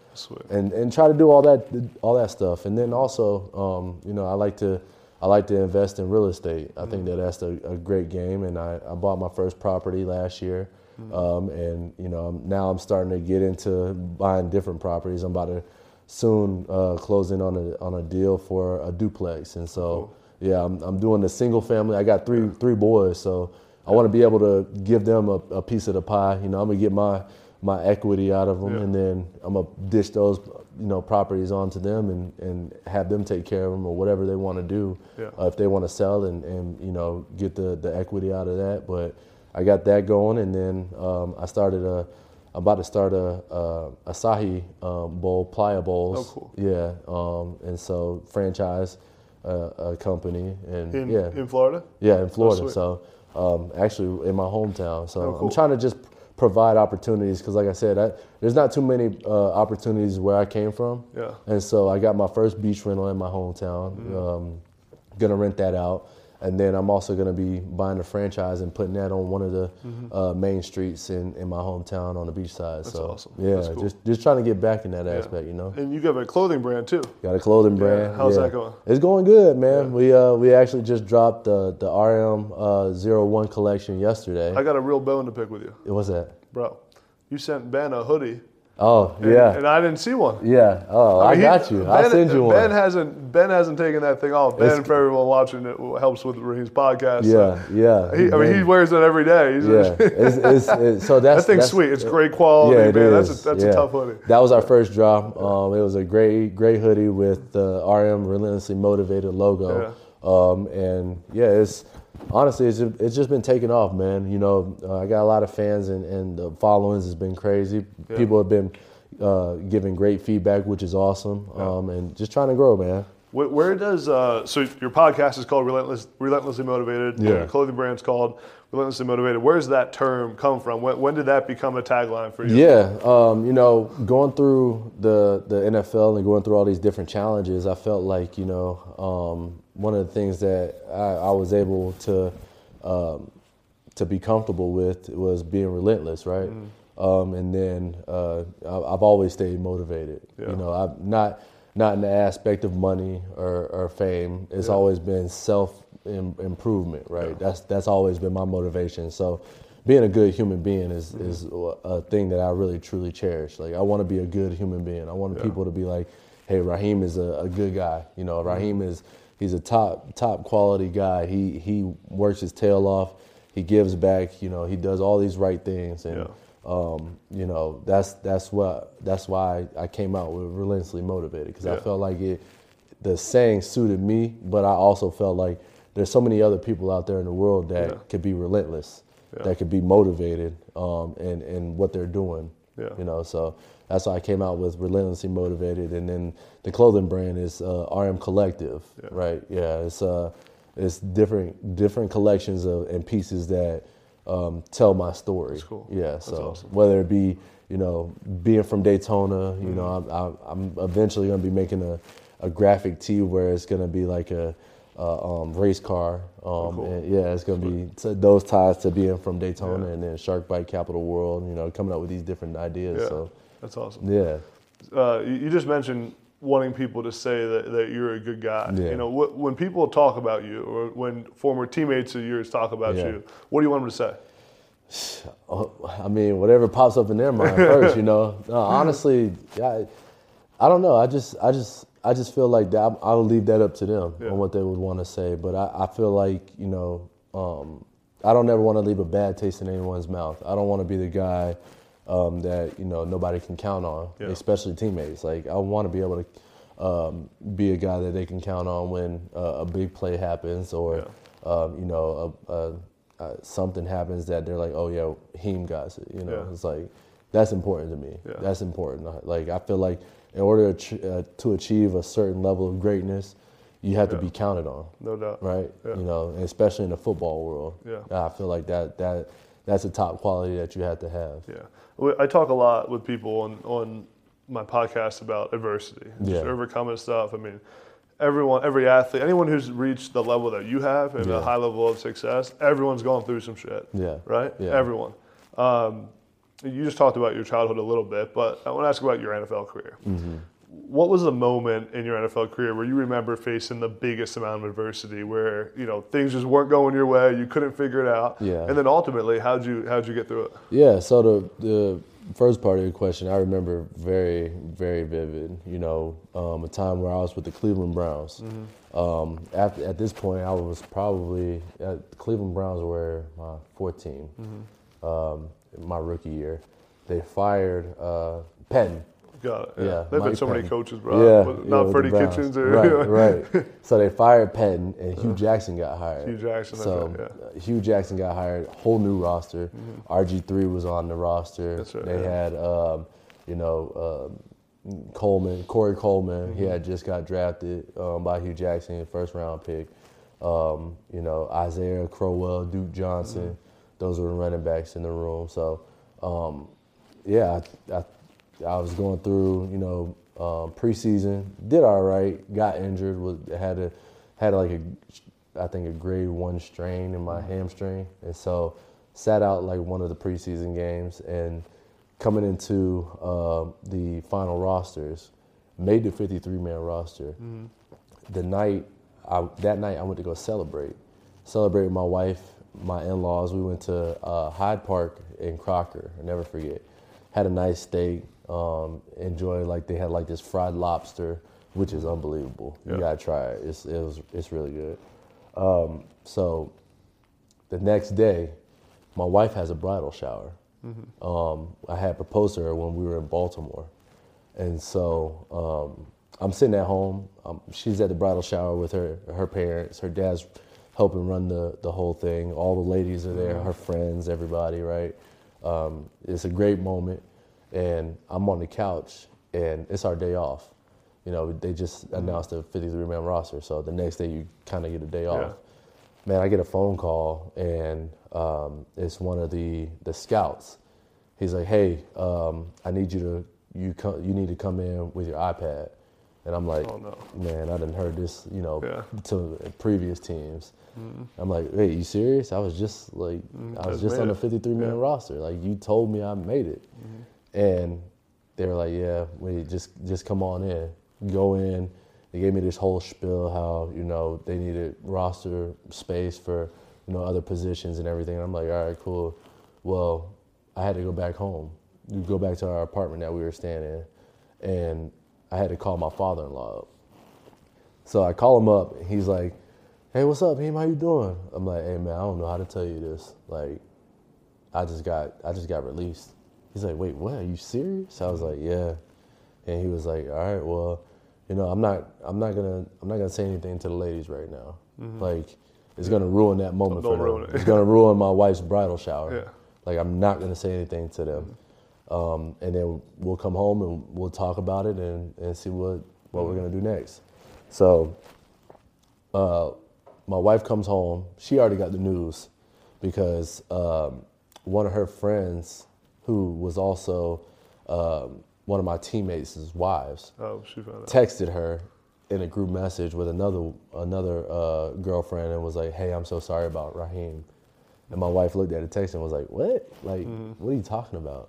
and and try to do all that all that stuff. And then also, um, you know, I like to I like to invest in real estate. I mm-hmm. think that that's a, a, great game. And I, I bought my first property last year, mm-hmm. um, and you know now I'm starting to get into buying different properties. I'm about to soon uh, closing on a on a deal for a duplex, and so cool. yeah, I'm, I'm doing the single family. I got three three boys, so I want to be able to give them a, a, piece of the pie. You know, I'm gonna get my my equity out of them, yeah. and then I'm gonna dish those you know properties onto them and, and have them take care of them or whatever they want to do. Yeah. Uh, if they want to sell and, and you know get the the equity out of that, but I got that going, and then um, I started a I'm about to start a, a açaí um, bowl, Playa Bowls. Oh, cool. Yeah, um, and so franchise uh, a company and in, yeah, in Florida. Yeah, in Florida. Oh, so um, actually in my hometown. So oh, cool. I'm trying to just provide opportunities because, like I said, I, there's not too many uh, opportunities where I came from. Yeah. And so I got my first beach rental in my hometown. Mm-hmm. Um, gonna rent that out and then I'm also going to be buying a franchise and putting that on one of the mm-hmm. uh, main streets in, in my hometown on the beach side. That's so awesome. yeah, cool. just just trying to get back in that yeah. aspect, you know. And you got a clothing brand too. Got a clothing brand. Yeah. How's yeah. that going? It's going good, man. We uh we actually just dropped the the RM uh, 01 collection yesterday. I got a real bone to pick with you. What's that, bro? You sent Ben a hoodie Oh and, yeah, and I didn't see one. Yeah. Oh, I, mean, I got you. I'll send you one. Ben hasn't Ben hasn't taken that thing off. Ben, it's, for everyone watching, it helps with Raheem's podcast. Yeah, so. yeah. He, I mean, he wears it every day. He's yeah. it's, it's, it's, [LAUGHS] so that's that thing's that's, sweet. It's great quality. Yeah, man. Is. That's a, that's yeah. a tough hoodie. That was our first drop. Um, it was a great great hoodie with the RM Relentlessly Motivated logo. Yeah. Um, and yeah, it's honestly, it's just, it's just been taking off, man. You know, uh, I got a lot of fans, and, and the followings has been crazy. Yeah. People have been uh, giving great feedback, which is awesome, yeah. um, and just trying to grow, man. Where, where does uh, so your podcast is called Relentless, Relentlessly Motivated? Yeah. Your clothing brand's called Relentlessly Motivated. Where does that term come from? When, when did that become a tagline for you? Yeah, um, you know, going through the the NFL and going through all these different challenges, I felt like you know um, one of the things that I, I was able to um, to be comfortable with was being relentless, right? Mm. Um, and then uh, I've always stayed motivated. Yeah. You know, I'm not not in the aspect of money or, or fame. It's yeah. always been self improvement, right? Yeah. That's that's always been my motivation. So, being a good human being is mm-hmm. is a thing that I really truly cherish. Like I want to be a good human being. I want people to be like, hey, Raheem is a, a good guy. You know, Raheem mm-hmm. is he's a top top quality guy. He he works his tail off. He gives back. You know, he does all these right things and um, you know, that's that's what that's why I came out with relentlessly motivated because yeah. I felt like it. The saying suited me, but I also felt like there's so many other people out there in the world that yeah. could be relentless, yeah. that could be motivated, um, in in what they're doing. You know, so that's why I came out with relentlessly motivated, and then the clothing brand is uh, RM Collective, right? Yeah, it's uh, it's different different collections of and pieces that um, tell my story. That's cool. Yeah, That's so awesome. whether it be you know being from Daytona, you mm-hmm. know I'm, I'm, eventually going to be making a, a graphic tee where it's going to be like a, a um, race car. Um, oh, cool. and yeah, it's going to be those ties to being from Daytona yeah. and then Shark Bite Capital World. You know, coming up with these different ideas. Yeah. So that's awesome. Yeah. Uh, you just mentioned wanting people to say that, that you're a good guy. Yeah. You know, wh- when people talk about you or when former teammates of yours talk about yeah. you, what do you want them to say? [SIGHS] I mean, whatever pops up in their mind first, you know. [LAUGHS] No, honestly, I, I don't know. I just, I just, I just feel like that. I'll leave that up to them yeah. on what they would want to say. But I, I feel like you know, um, I don't ever want to leave a bad taste in anyone's mouth. I don't want to be the guy um, that you know nobody can count on, yeah. especially teammates. Like I want to be able to um, be a guy that they can count on when uh, a big play happens or yeah. um, you know a, a, a, something happens that they're like, oh yeah, Heem got it. You know, yeah. it's like that's important to me. That's important. Like I feel like in order to, uh, to achieve a certain level of greatness, you have to be counted on, No doubt. right? Yeah. You know, especially in the football world. Yeah. I feel like that that that's a top quality that you have to have. Yeah, I talk a lot with people on on my podcast about adversity, just Yeah. overcoming stuff. I mean, everyone, every athlete, anyone who's reached the level that you have and Yeah. a high level of success, everyone's gone through some shit. Yeah. Right. Yeah. Everyone. Um, you just talked about your childhood a little bit, but I want to ask about your NFL career. Mm-hmm. What was the moment in your NFL career where you remember facing the biggest amount of adversity, where you know things just weren't going your way, you couldn't figure it out, Yeah. and then ultimately, how'd you how'd you get through it? Yeah, so the the first part of your question, I remember very very vivid. You know, um, a time where I was with the Cleveland Browns. Um, at at this point, I was probably at the Cleveland Browns were my 14, um, my rookie year. They fired uh, Penn. Got it. Yeah. Yeah, They've been Mike so many coaches, bro. Yeah, yeah, not with Freddie. Kitchens or right, right. [LAUGHS] So they fired Penn, and Hue Jackson got hired. Hue Jackson, So right, yeah. Mm-hmm. uh, Hue Jackson got hired. Whole new roster. RG three was on the roster. That's right, They yeah. had, um, you know, um, Coleman, Corey Coleman. Mm-hmm. He had just got drafted um, by Hue Jackson, first round pick. Um, you know, Isaiah Crowell, Duke Johnson. Mm-hmm. Those were the running backs in the room. So, um, yeah, I, I, I was going through, you know, um, preseason, did all right, got injured, was had a had like a, I think a grade one strain in my hamstring, and so sat out like one of the preseason games, and coming into uh, the final rosters, made the 53 man roster. The night, I, that night I went to go celebrate, celebrate with my wife, my in laws. We went to uh, Hyde Park in Crocker. I never forget. Had a nice steak. Um, enjoyed like they had like this fried lobster, which is unbelievable. Yeah. You gotta try it. It's it was it's really good. Um, so the next day, my wife has a bridal shower. Um, I had proposed to her when we were in Baltimore, and so um, I'm sitting at home. Um, she's at the bridal shower with her her parents. Her dad's helping run the the whole thing. All the ladies are there, her friends, everybody. Right? Um, it's a great moment, and I'm on the couch, and it's our day off. You know, they just announced the 53 man roster, so the next day you kind of get a day off man, I get a phone call and um, it's one of the the scouts. He's like, hey, um, I need you to you come you need to come in with your iPad, and I'm like, Oh, no. man, I didn't heard this, you know, Yeah. to previous teams. I'm like, wait, you serious? I was just like, I was just on the 53 man Yeah. roster. Like you told me I made it, and they were like, yeah, wait, just just come on in, go in. They gave me this whole spiel how you know they needed roster space for you know other positions and everything. And I'm like, all right, cool. Well, I had to go back home. You go back to our apartment that we were staying in, and I had to call my father-in-law up. So I call him up. He's like, "Hey, what's up, him? How you doing?" I'm like, "Hey, man, I don't know how to tell you this. Like, I just got I just got released." He's like, "Wait, what? Are you serious?" I was like, "Yeah." And he was like, "All right, well, you know, I'm not I'm not gonna I'm not gonna say anything to the ladies right now. Like, it's gonna ruin that moment Don't for them. it. It's gonna ruin my wife's bridal shower. Yeah. Like, I'm not gonna say anything to them." Um, and then we'll come home and we'll talk about it and, and see what, what we're gonna do next. So uh, my wife comes home. She already got the news because um, one of her friends, who was also um, one of my teammates' wives, Oh, she found out. texted her in a group message with another another uh, girlfriend and was like, "Hey, I'm so sorry about Raheem." And my wife looked at the text and was like, "What? Like, what are you talking about?"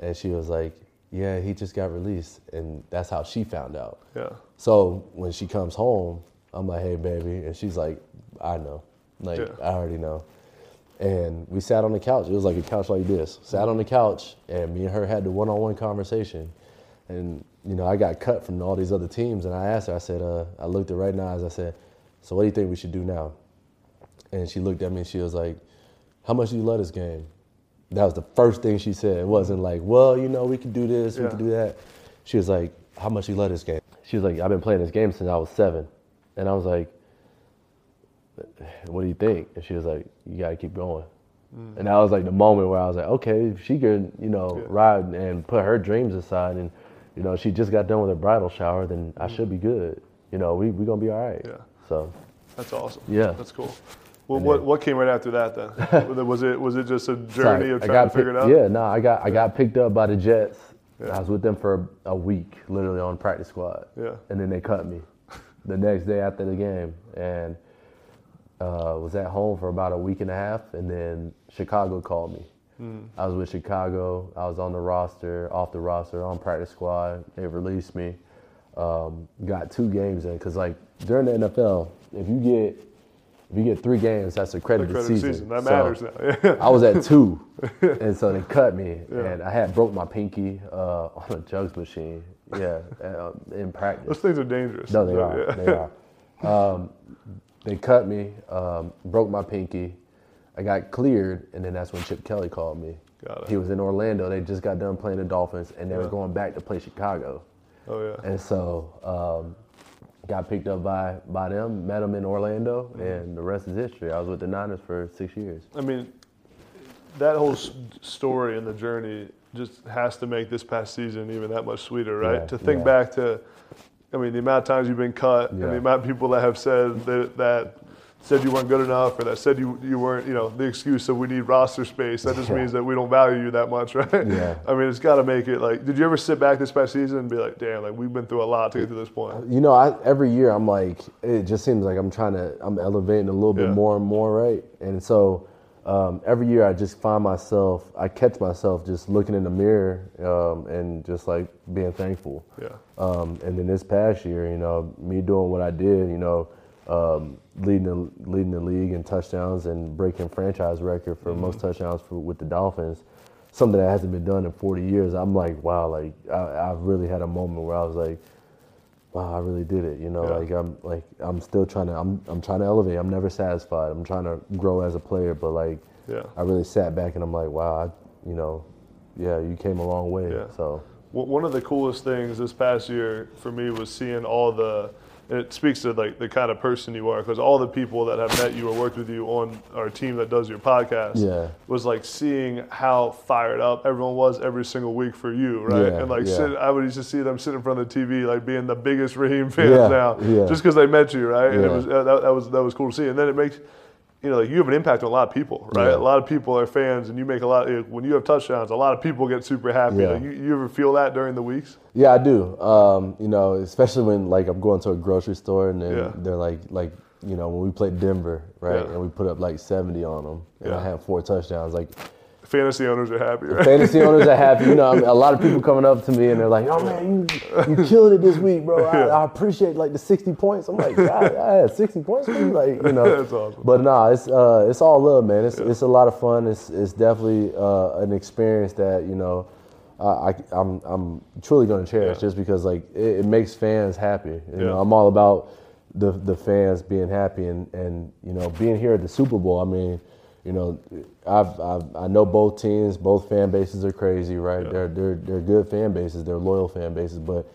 And she was like, "Yeah, he just got released," and that's how she found out. yeah. So when she comes home, I'm like, "Hey, baby," and she's like, "I know, like Yeah. I already know." And we sat on the couch. It was like a couch like this. Sat on the couch, and me and her had the one-on-one conversation. And you know, I got cut from all these other teams, and I asked her. I said, uh, I looked her right in the eyes. I said, "So what do you think we should do now?" And she looked at me and she was like, "How much do you love this game?" That was the first thing she said. It wasn't like, "Well, you know, we can do this, we Yeah. can do that." She was like, "How much do you love this game?" She was like, "I've been playing this game since I was seven. and I was like, "What do you think?" And she was like, "You got to keep going." Mm. And that was like the moment where I was like, "Okay, she could, you know, Yeah. ride and put her dreams aside, and you know, she just got done with her bridal shower, then I mm. should be good." you know, we we gonna be all right. Yeah. So That's awesome. Yeah. That's cool. Well, what what came right after that then? [LAUGHS] was it was it just a so journey I- of trying to figure it out? Yeah, no, I got I got picked up by the Jets. Yeah. I was with them for a week, literally on practice squad. Yeah. And then they cut me the next day after the game, and uh, was at home for about a week and a half, and then Chicago called me. Hmm. I was with Chicago. I was on the roster, off the roster, on practice squad. They released me. Um, got two games in because, like, during the NFL, if you get if you get three games, that's a credited Credit season. season. That So, matters now. I was at [LAUGHS] two, [LAUGHS] and so they cut me, Yeah. and I had broke my pinky uh, [LAUGHS] on a jugs machine. Yeah, uh, in practice. Those things are dangerous. No, they So, are. yeah. They are. Um, they cut me, um, broke my pinky. I got cleared, and then that's when Chip Kelly called me. Got it. He was in Orlando. They just got done playing the Dolphins, and they were going back to play Chicago. Oh yeah. And so um, got picked up by by them, met them in Orlando, Mm-hmm. and the rest is history. I was with the Niners for six years. I mean, that whole story and the journey just has to make this past season even that much sweeter, right? Yeah, to think yeah. back to, I mean, the amount of times you've been cut and the amount of people that have said that, that said you weren't good enough or that said you, you weren't, you know, the excuse of we need roster space. That just Yeah. means that we don't value you that much, [LAUGHS] right? Yeah. I mean, it's got to make it like, did you ever sit back this past season and be like, damn, like we've been through a lot to get to this point? Uh, you know, I, every year I'm like, it just seems like I'm trying to, I'm elevating a little bit Yeah. more and more, right? And so um, every year I just find myself, I catch myself just looking in the mirror um, and just like being thankful. Yeah. Um, and then this past year, you know, me doing what I did, you know, um, leading the leading the league in touchdowns and breaking franchise record for most touchdowns for, with the Dolphins, something that hasn't been done in 40 years. I'm like, wow, like I, I've really had a moment where I was like, wow, I really did it. You know, Yeah. like I'm like I'm still trying to I'm I'm trying to elevate. I'm never satisfied. I'm trying to grow as a player, but like Yeah. I really sat back and I'm like, wow, I, you know, yeah, you came a long way. Yeah. So One one of the coolest things this past year for me was seeing all the. It speaks to like the kind of person you are, because all the people that have met you or worked with you on our team that does your podcast Yeah. was like seeing how fired up everyone was every single week for you, right? Yeah, and like yeah. sit, I would just see them sit in front of the TV, like being the biggest Raheem fans now, just because they met you, right? And it was that, that was that was cool to see. And then it makes you know, like you have an impact on a lot of people, right? Yeah. A lot of people are fans, and you make a lot. When you have touchdowns, a lot of people get super happy. Yeah. Like, you, you ever feel that during the weeks? Yeah, I do. Um, you know, especially when like I'm going to a grocery store and Yeah. they're like, like you know, when we played Denver, right, and we put up like 70 on them, and. I had four touchdowns. Like Fantasy owners are happy, right? fantasy owners are happy. You know, I mean, a lot of people coming up to me and they're like, "Oh man, you you [LAUGHS] killed it this week, bro. I, Yeah. I appreciate like the 60 points." I'm like, God, [LAUGHS] I had 60 points, man. like you know. That's awesome. But nah, it's uh, it's all love, man. It's it's a lot of fun. It's it's definitely uh, an experience that you know. I, I I'm I'm truly gonna cherish Yeah. just because like it, it makes fans happy. You Yeah. know, I'm all about the the fans being happy and and you know being here at the Super Bowl. I mean, you know, I've, I've I know both teams, both fan bases are crazy, right? Yeah. They're they're they're good fan bases, they're loyal fan bases, but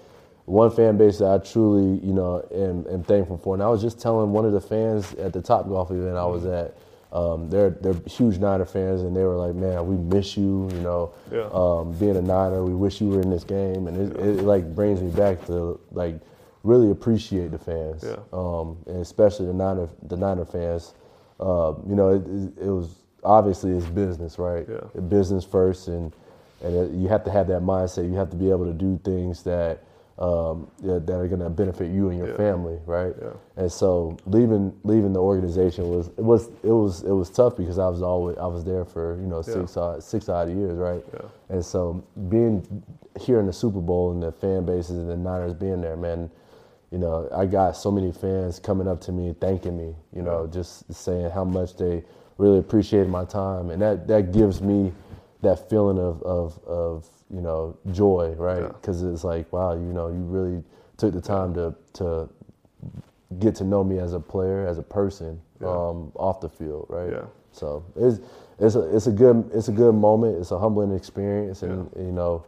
one fan base that I truly, you know, am, am thankful for. And I was just telling one of the fans at the Top Golf event I was at, um, they're they're huge Niner fans, and they were like, "Man, we miss you," you know, Yeah. um, being a Niner. We wish you were in this game, and it, it, like brings me back to like really appreciate the fans, Yeah. um, and especially the Niner the Niner fans. Uh, you know, it, it, was obviously it's business, right? Yeah. Business first, and and it, you have to have that mindset. You have to be able to do things that um, yeah, that are going to benefit you and your Yeah. family, right? Yeah. And so leaving leaving the organization was it was it was it was tough because I was always I was there for you know six odd, six odd years, right? Yeah. And so being here in the Super Bowl and the fan bases and the Niners being there, man, you know, I got so many fans coming up to me thanking me, you know, just saying how much they really appreciated my time, and that that gives me that feeling of of, of you know joy, right? Yeah. Because it's like, wow, you know, you really took the time to to get to know me as a player, as a person, Yeah. um, off the field, right? Yeah. So it's it's a it's a good it's a good moment. It's a humbling experience, and you know,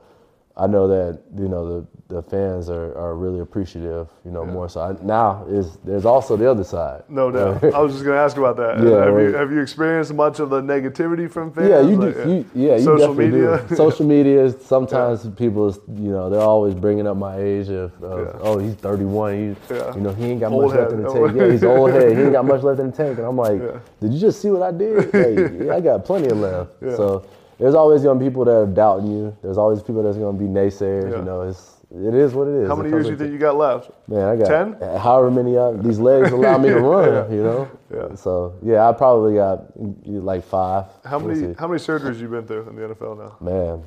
I know that you know the the fans are, are really appreciative. You know more so. I, now is there's also the other side. No doubt. [LAUGHS] I was just going to ask about that. Yeah, have, you, have you experienced much of the negativity from fans? Yeah, you do. Like, You, yeah, you Social media. do. [LAUGHS] Social media. Sometimes people, you know, they're always bringing up my age of, of Yeah. oh, he's 31. He, Yeah. you know, he ain't got Old much left in the [LAUGHS] tank. Yeah, he's old head. He ain't got much left in the tank. And I'm like, Yeah. did you just see what I did? Like, yeah, I got plenty of left. Yeah. So there's always gonna be people that are doubting you. There's always people that's gonna be naysayers. Yeah. You know, it's it is what it is. How many years do you think you got left? Man, I got 10? however many uh, these legs allow me to [LAUGHS] run. Yeah. You know. Yeah. So yeah, I probably got like five. How many see. how many surgeries you been through in the NFL now? Man,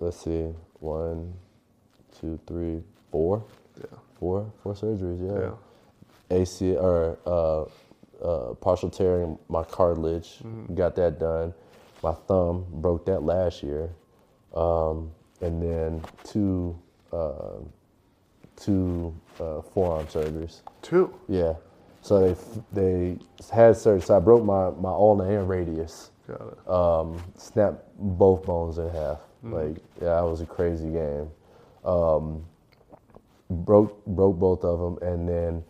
let's see. One, two, three, four. Yeah. Four, four surgeries. Yeah. Yeah. AC or uh, uh, partial tearing my cartilage. Mm-hmm. Got that done. My thumb broke that last year, um, and then two uh, two uh, forearm surgeries. Two. Yeah. So they they had surgery. So I broke my my ulna and radius Got it. um, snapped both bones in half. Mm-hmm. Like, yeah, it was a crazy game. Um, broke broke both of them, and then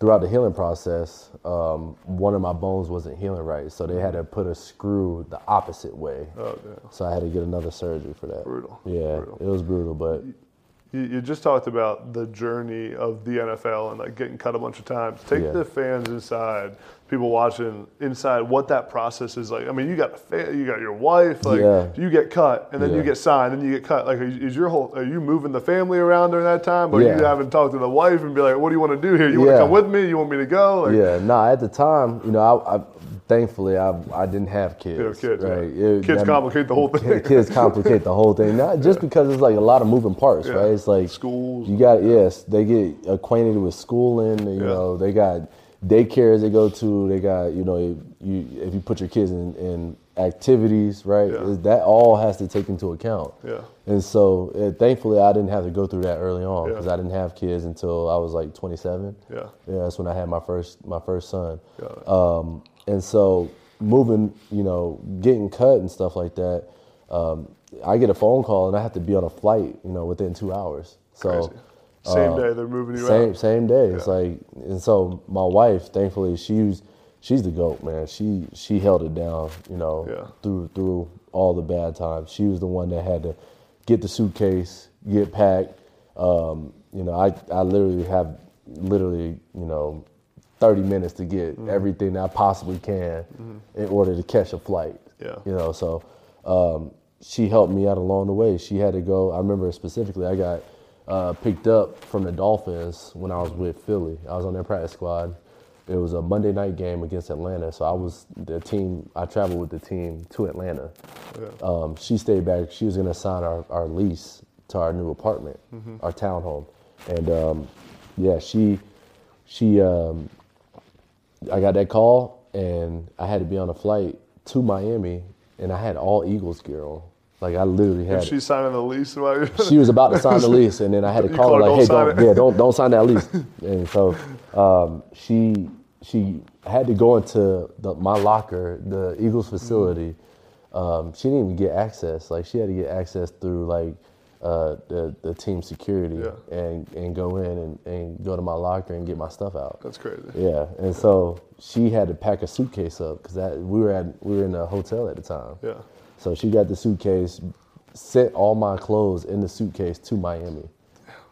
throughout the healing process, um, one of my bones wasn't healing right, so they had to put a screw the opposite way. Oh damn. So I had to get another surgery for that. Brutal. Yeah, Brutal. it was brutal, but You, you just talked about the journey of the NFL and like getting cut a bunch of times. Take Yeah. the fans inside, people watching inside, what that process is like. I mean, you got a fa- you got your wife, like Yeah. you get cut, and then you get signed, and you get cut. Like, is your whole are you moving the family around during that time, or you haven't talked to the wife and be like, what do you want to do here? You want to come with me? You want me to go? Like, yeah, no. at the time, you know, I, I thankfully I I didn't have kids. Know, kids, yeah. right? It- Kids that- complicate the whole thing. [LAUGHS] kids complicate the whole thing. Not just because it's like a lot of moving parts, Yeah. right? It's like Schools. You got yes, they get acquainted with schooling. You Yeah. know, they got daycares they go to. They got you know, you if you put your kids in, in activities, right? Yeah. That all has to take into account. Yeah. And so, uh, thankfully, I didn't have to go through that early on Yeah. because I didn't have kids until I was like 27. Yeah. Yeah, that's when I had my first my first son. Got it. Um, and so moving, you know, getting cut and stuff like that, um, I get a phone call and I have to be on a flight, you know, within two hours. So. Same uh, day they're moving you same out. same day. It's like, and so my wife, thankfully, she's she's the goat, man. She she held it down, you know, Yeah. through through all the bad times. She was the one that had to get the suitcase, get packed. Um, you know, I I literally have literally, you know, 30 minutes to get Mm-hmm. everything I possibly can in order to catch a flight. Yeah. You know, so um, she helped me out along the way. She had to go. I remember specifically, I got uh, picked up from the Dolphins when I was with Philly. I was on their practice squad. It was a Monday night game against Atlanta, so I was the team. I traveled with the team to Atlanta. Yeah. Um, she stayed back. She was going to sign our, our lease to our new apartment, our townhome, and um, yeah, she she um, I got that call and I had to be on a flight to Miami and I had all Eagles gear on. Like I literally had. And she's signing the lease while you're she was about to [LAUGHS] sign the lease, and then I had to call her like, "Hey, "Don't don't, yeah, don't, don't sign that lease." [LAUGHS] and so um, she she had to go into the, my locker, the Eagles facility. Um, she didn't even get access. Like she had to get access through like uh, the the team security Yeah. and and go in and, and go to my locker and get my stuff out. That's crazy. Yeah, and so she had to pack a suitcase up because that we were at we were in a hotel at the time. Yeah. So she got the suitcase, sent all my clothes in the suitcase to Miami.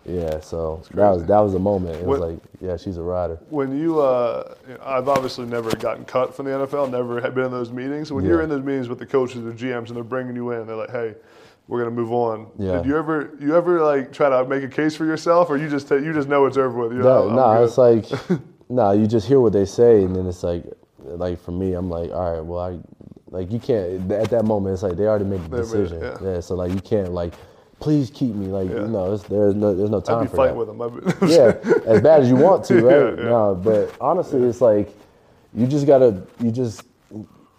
Yeah, so that was that was a moment. It was like, yeah, she's a rider. When you, uh, I've obviously never gotten cut from the NFL, never had been in those meetings. When you're in those meetings with the coaches or GMs and they're bringing you in, they're like, "Hey, we're gonna move on." Yeah. Did you ever, you ever like try to make a case for yourself, or you just ta- you just know it's over with? You're No, like, oh, "I'm nah, good." it's like, [LAUGHS] nah, you just hear what they say, and then it's like, like for me, I'm like, all right, well, I, like you can't at that moment. It's like they already made the They made it, decision. yeah. yeah. so like you can't like, please keep me. Like Yeah. you know, it's, there's no there's no time I'd be for fighting that. with them. [LAUGHS] [LAUGHS] Yeah, as bad as you want to, right? Yeah. No, but honestly, it's like you just gotta, you just.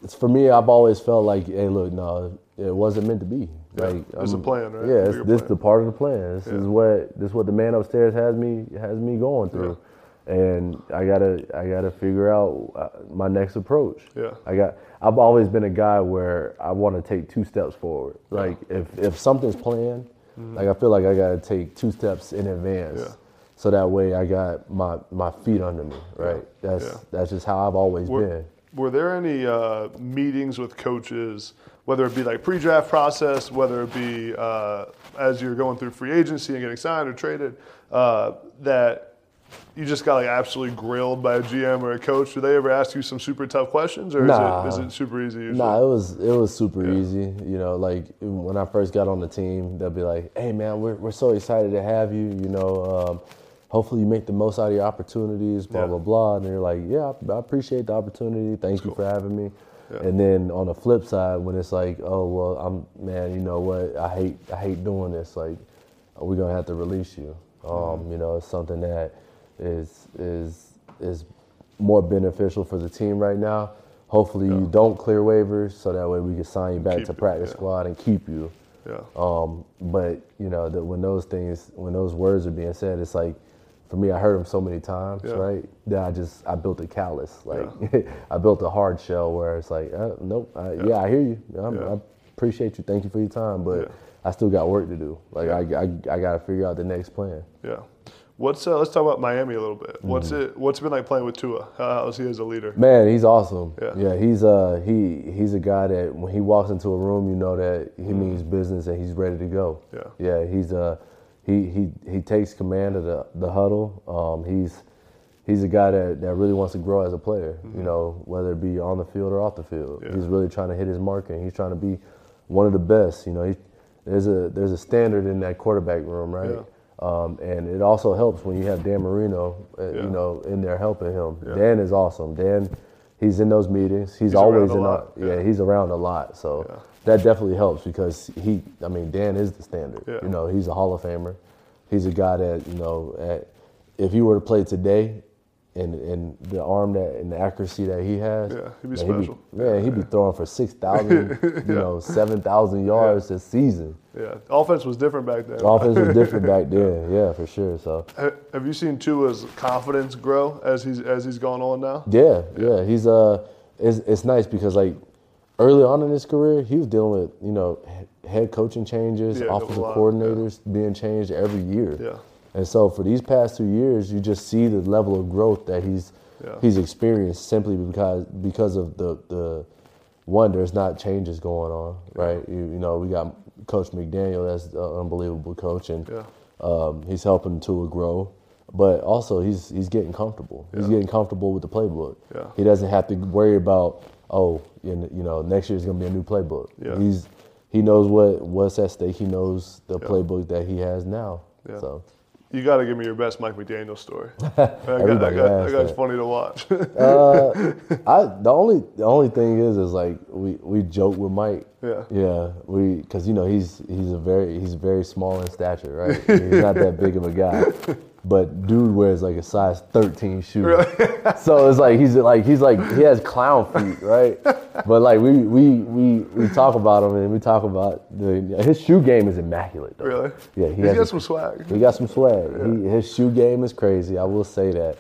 It's for me. I've always felt like, hey, look, no, it wasn't meant to be. Yeah, Like, it's a plan, right? Yeah, it's, this plan. the part of the plan. This is what this is what the man upstairs has me has me going through, and I gotta I gotta figure out uh, my next approach. Yeah. I got. I've always been a guy where I want to take two steps forward. Like if if something's planned, Like I feel like I got to take two steps in advance, Yeah. so that way I got my my feet under me. Right. That's Yeah. that's just how I've always Were, been. were there any uh, meetings with coaches, whether it be like pre-draft process, whether it be uh, as you're going through free agency and getting signed or traded, uh, that you just got like absolutely grilled by a GM or a coach? Do they ever ask you some super tough questions, or Nah. is, it, is it super easy? Usually? Nah, it was it was super easy. You know, like when I first got on the team, they'll be like, "Hey, man, we're we're so excited to have you. You know, um, hopefully you make the most out of your opportunities. Blah Yeah. blah blah." And they're like, "Yeah, I I appreciate the opportunity. Thank you for having me." Yeah. And then on the flip side, when it's like, "Oh well, I'm man, you know what? I hate I hate doing this. Like, we're gonna have to release you. Um, Mm-hmm. You know, it's something that is is is more beneficial for the team right now. Hopefully, you don't clear waivers, so that way we can sign you back Keep to you, practice yeah. squad and keep you. yeah. Um, but you know, that when those things, when those words are being said, it's like, for me, I heard them so many times, Yeah. right? That I just I built a callus, like [LAUGHS] I built a hard shell where it's like, uh, nope, I, yeah. I hear you, I'm, Yeah. I appreciate you, thank you for your time, but Yeah. I still got work to do. Like I, I, I got to figure out the next plan. Yeah. What's uh, let's talk about Miami a little bit. What's Mm-hmm. it What's it been like playing with Tua? How, how's he as a leader? Man, he's awesome. Yeah. yeah he's uh he he's a guy that when he walks into a room, you know that he means business and he's ready to go. Yeah. yeah. He's uh he he he takes command of the the huddle. Um, he's he's a guy that, that really wants to grow as a player. You know, whether it be on the field or off the field. Yeah. He's really trying to hit his mark and he's trying to be one of the best. You know, he, there's a there's a standard in that quarterback room, right? Yeah. Um, and it also helps when you have Dan Marino, uh, Yeah. you know, in there helping him. Dan is awesome. Dan, he's in those meetings. He's, He's always in. Our, yeah. Yeah. he's around a lot. So Yeah. that definitely helps because he. I mean, Dan is the standard. Yeah. You know, he's a Hall of Famer. He's a guy that you know, at, if he were to play today, and and the arm that and the accuracy that he has, Yeah, he'd be man, special. yeah, he'd be throwing for six thousand, [LAUGHS] you know, seven thousand yards this season. Yeah. Offense was different back then. Offense was different back [LAUGHS] then, yeah, for sure. So Have you seen Tua's confidence grow as he's as he's gone on now? Yeah, yeah. He's uh, it's it's nice because like early on in his career, he was dealing with you know head coaching changes, Yeah, offensive coordinators being changed every year. Yeah. And so for these past two years, you just see the level of growth that he's Yeah. he's experienced simply because because of the the one there's not changes going on, right? You, you know we got Coach McDaniel, that's an unbelievable coach, and Yeah. um, he's helping Tua grow. But also he's he's getting comfortable. He's getting comfortable with the playbook. Yeah. He doesn't have to worry about oh you know next year's gonna be a new playbook. Yeah. He's he knows what what's at stake. He knows the Yeah. playbook that he has now. Yeah. So. You got to give me your best Mike McDaniel story. [LAUGHS] I got, I Everybody got, I asks got funny to watch. Uh, I the only the only thing is is like we we joke with Mike. Yeah. Yeah. We because you know he's he's a very he's very small in stature, right? he's not that big of a guy, [LAUGHS] but dude wears like a size 13 shoe. Really? so it's like he's like he's like he has clown feet, right? [LAUGHS] But like we we we we talk about him and we talk about the his shoe game is immaculate. Though. really? Yeah. He got a- some swag. he got some swag. He, his shoe game is crazy. I will say that.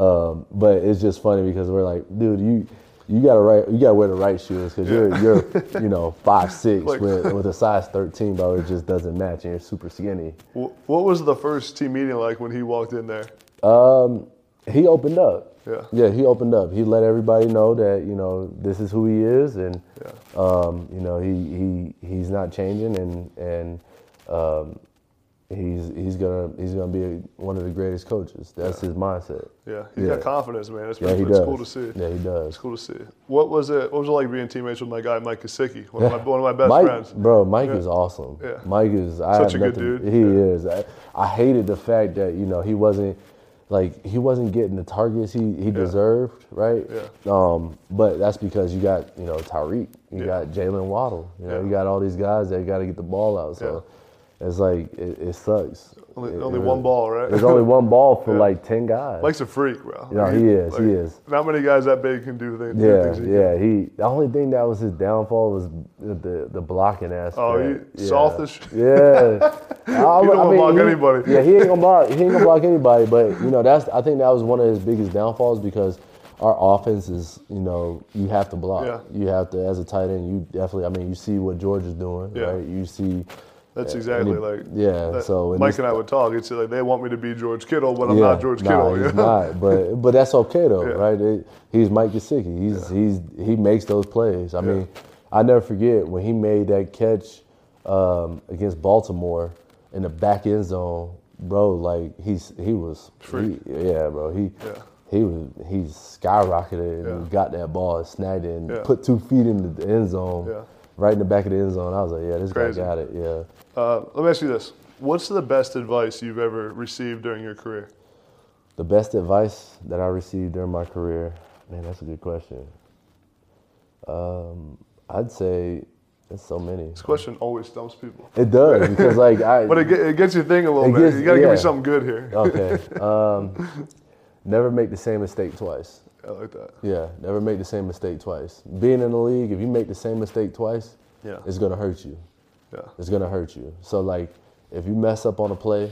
Um, but it's just funny because we're like, dude, you you gotta right, you gotta wear the right shoes because you're you're [LAUGHS] you know five six Like- with [LAUGHS] with a size thirteen, but it just doesn't match, and you're super skinny. What was the first team meeting like when he walked in there? Um, he opened up. Yeah. Yeah, he opened up. He let everybody know that you know this is who he is, and Yeah. um, you know he he he's not changing, and and um, he's he's gonna he's gonna be one of the greatest coaches. That's his mindset. Yeah, he's Yeah. got confidence, man. It's, Yeah, he it's does. cool to see. Yeah, he does. It's cool to see. What was it? What was it like being teammates with my guy Mike Gesicki, one of my, one of my best Mike, friends? bro, Mike Yeah. is awesome. Yeah. Mike is I Such a good dude. He Yeah. is. I, I hated the fact that you know he wasn't like he wasn't getting the targets he, he deserved, right? Yeah. Um, but that's because you got you know Tyreek, you Yeah. got Jalen Waddle, you know Yeah. you got all these guys that got to get the ball out. So it's like it, it sucks. Only, It- only it one ball, right? There's only one ball for Yeah. like ten guys. Mike's a freak, bro. Yeah, he is, he is. Not many guys that big can do things. Yeah, things he can. yeah. He the only thing that was his downfall was the the blocking aspect. Oh, he- yeah. softish? Yeah, [LAUGHS] I, don't wanna block anybody. Yeah, he ain't gonna block. He ain't gonna block anybody. But you know, that's I think that was one of his biggest downfalls because our offense is you know you have to block. Yeah. You have to as a tight end. You definitely. I mean, you see what George is doing, Yeah. right? You see. That's Yeah, exactly he- like yeah, that- so Mike this- and I would talk. It's like they want me to be George Kittle, but I'm yeah, not George nah, Kittle. he's not. But [LAUGHS] but that's okay though, Yeah. right? It- he's Mike Gesicki. He's he's he makes those plays. I mean, I never forget when he made that catch um, against Baltimore in the back end zone, bro. Like he's he was he- yeah, bro. He Yeah. he was he's skyrocketed Yeah. and got that ball and snagged it and Yeah. put two feet in the end zone, Yeah. Right in the back of the end zone. I was like, yeah, this Crazy. guy got it. Yeah. Uh, let me ask you this: What's the best advice you've ever received during your career? The best advice that I received during my career, man, that's a good question. Um, I'd say there's so many. This question always stumps people, It does because like I [LAUGHS] but it, get- it gets you thinking a little bit. gets- you got to give me something good here. okay. [LAUGHS] Um, never make the same mistake twice. I like that. Yeah, never make the same mistake twice. Being in the league, if you make the same mistake twice, Yeah. it's gonna hurt you. Yeah. It's gonna hurt you. So like, if you mess up on a play,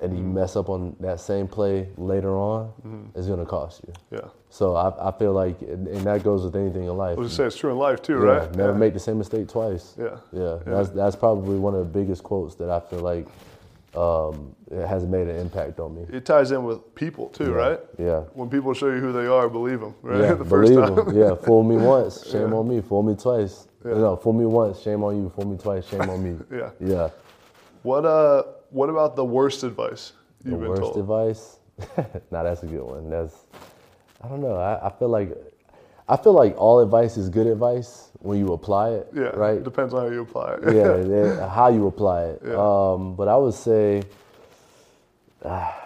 and you mm-hmm. mess up on that same play later on, mm-hmm. it's gonna cost you. Yeah. So I, I feel like, and, and that goes with anything in life. I was just saying it's true in life too, Yeah, right? Never yeah. make the same mistake twice. Yeah. Yeah, that's that's probably one of the biggest quotes that I feel like um, it has made an impact on me. It ties in with people too, Yeah. right? Yeah. When people show you who they are, believe them, right? Yeah, [LAUGHS] the first believe time. 'em. Yeah, fool me [LAUGHS] once, shame Yeah. on me. Fool me twice. Yeah. No, fool me once, shame on you. Fool me twice, shame on me. [LAUGHS] Yeah. Yeah. What uh? What about the worst advice The you've been worst told? advice? nah, that's a good one. That's I don't know. I, I feel like I feel like all advice is good advice when you apply it. Yeah. Right. Depends on how you apply it. [LAUGHS] yeah, how you apply it. Yeah. Um, but I would say, ah,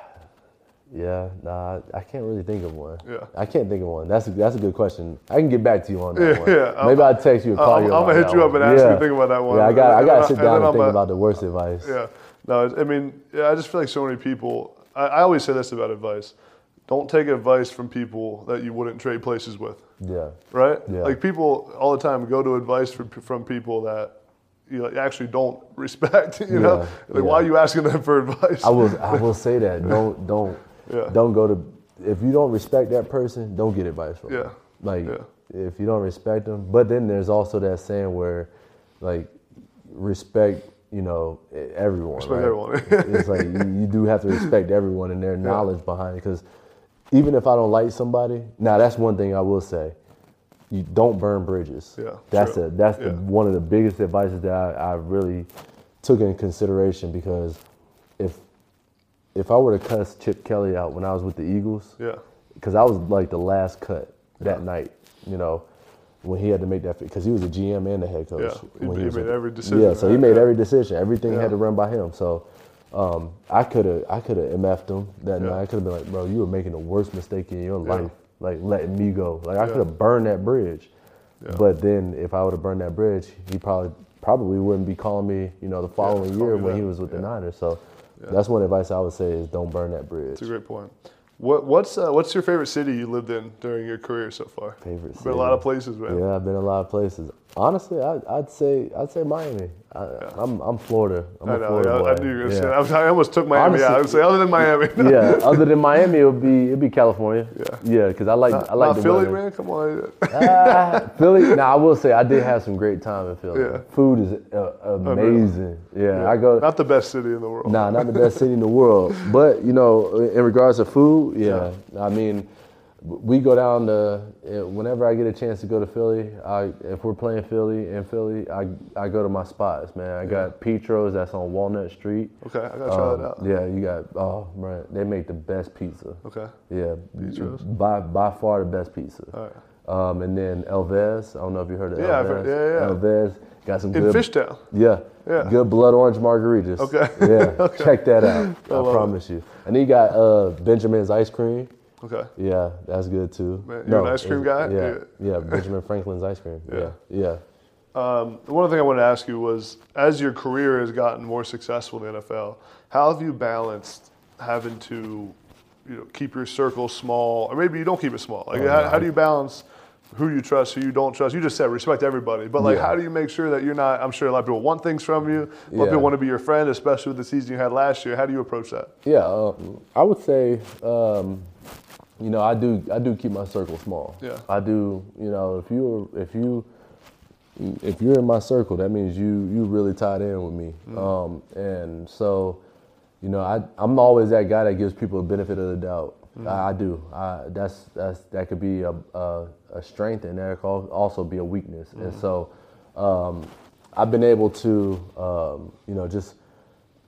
yeah, nah, I can't really think of one. Yeah. I can't think of one. That's a, that's a good question. I can get back to you on that Yeah, one. yeah, Maybe I'll text you or call I'm, you. I'm gonna hit you up one. and ask you Yeah. to think about that one. Yeah, I got I gotta sit down then and think a- about the worst advice. Yeah. No, I mean, yeah, I just feel like so many people. I, I always say this about advice: don't take advice from people that you wouldn't trade places with. Yeah. Right? Yeah. Like people all the time go to advice from, from people that you like, actually don't respect. [LAUGHS] You know, Yeah, like why are you asking them for [LAUGHS] advice? I will I will say that. [LAUGHS] Don't don't Yeah. don't go to if you don't respect that person, don't get advice from Yeah. them. Like Yeah. if you don't respect them, but then there's also that saying where like respect, you know, everyone. Respect right? everyone. it's like you, you do have to respect everyone and their knowledge behind it because even if I don't like somebody, now that's one thing I will say. You don't burn bridges. Yeah, that's true. a, that's Yeah. the, one of the biggest advices that I, I really took in consideration because if if I were to cuss Chip Kelly out when I was with the Eagles, yeah. because I was like the last cut that night, you know, when he had to make that because he was a GM and the head coach. Yeah, he- he made with- every decision, Yeah, so he made Yeah. every decision. Everything Yeah. had to run by him. So um, I could have I could have MF'd him that Yeah. night. I could have been like, bro, you were making the worst mistake in your Yeah. life, like letting me go. Like I could have burned that bridge. But then if I would have burned that bridge, he probably probably wouldn't be calling me, you know, the following year when he was with the Niners. So that's one advice I would say is don't burn that bridge. It's a great point. What, what's uh, what's your favorite city you lived in during your career so far? Favorite city. Been a lot of places, man. Yeah, I've been a lot of places. Honestly, I, I'd say I'd say Miami. I, I'm I'm Florida. I'm I know. Florida yeah, boy. I knew you were gonna say yeah. that. I I almost took Miami out. I would Honestly- say other than Miami. [LAUGHS] yeah. Other than Miami, it would be it'd be California. Yeah. Yeah, because I like I like the Philly, weather. man. Come on. [LAUGHS] Ah, Philly. Now I will say I did have some great time in Philly. Yeah. Food is uh, amazing. Yeah, I go. Not the best city in the world. Nah, not the best city in the world. But you know, in regards to food, yeah. I mean, we go down to whenever I get a chance to go to Philly. I if we're playing Philly in Philly, I I go to my spots, man. I got Pietro's that's on Walnut Street. Okay, I gotta try Um, that out. Yeah, you got oh man, they make the best pizza. Okay. Yeah, Pietro's? by by far the best pizza. All right. Um, and then El Vez, I don't know if you heard of Yeah, El Vez. Heard- yeah, yeah. El Vez got some In good Fishtown. yeah. Yeah. Good blood orange margaritas. Okay. Yeah. [LAUGHS] Check that out. I, love promise you. And he got uh, Benjamin's ice cream. Okay. Yeah, that's good too. Man, you're an ice cream guy? Yeah. Yeah. Benjamin Franklin's ice cream. Yeah. Yeah. Um, the one thing I wanted to ask you was, as your career has gotten more successful in the NFL, how have you balanced having to, you know, keep your circle small, or maybe you don't keep it small? Like, how, how do you balance who you trust, who you don't trust? You just said respect everybody, but like, Yeah. how do you make sure that you're not? I'm sure a lot of people want things from you. A lot of Yeah. people want to be your friend, especially with the season you had last year. How do you approach that? Yeah. Um, I would say, um, you know, I do I do keep my circle small. Yeah. I do. You know, if you if you if you're in my circle, that means you you really tied in with me. Mm-hmm. Um, and so, you know, I I'm always that guy that gives people a benefit of the doubt. Mm-hmm. I, I do. I, that's that's that could be a, a, a strength, and that could also be a weakness. And Mm-hmm. so, um, I've been able to, um, you know, just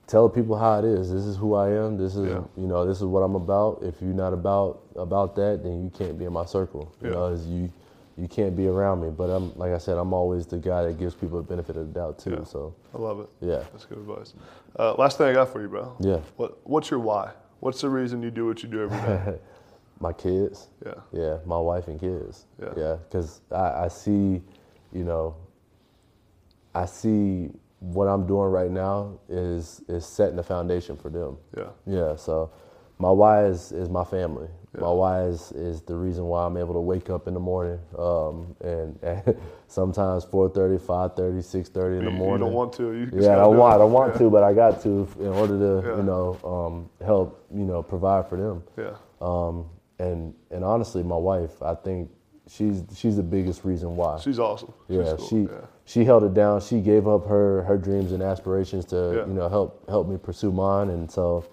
tell people how it is. This is who I am. This is Yeah. you know this is what I'm about. If you're not about about that, then you can't be in my circle. You know, you you can't be around me. But I'm like I said, I'm always the guy that gives people the benefit of the doubt too. Yeah. So I love it. yeah, That's good advice. Uh, last thing I got for you, bro. yeah. What What's your why? What's the reason you do what you do every day? [LAUGHS] my kids. yeah. Yeah, my wife and kids. Yeah. Yeah, because I, I see, you know, I see what I'm doing right now is is setting the foundation for them. Yeah. Yeah. So my why is is my family. Yeah. My why is, is the reason why I'm able to wake up in the morning. Um, and, and [LAUGHS] sometimes 4:30, 5:30, 6:30 in You, the you morning. don't want to. You Yeah, I gotta don't do want. I it. want Yeah. to, but I got to in order to, Yeah. you know, um, help, you know, provide for them. Yeah. Um, and and honestly, my wife, I think she's she's the biggest reason why. She's awesome. She's yeah, cool. she Yeah. She held it down. She gave up her her dreams and aspirations to Yeah. you know help help me pursue mine. And so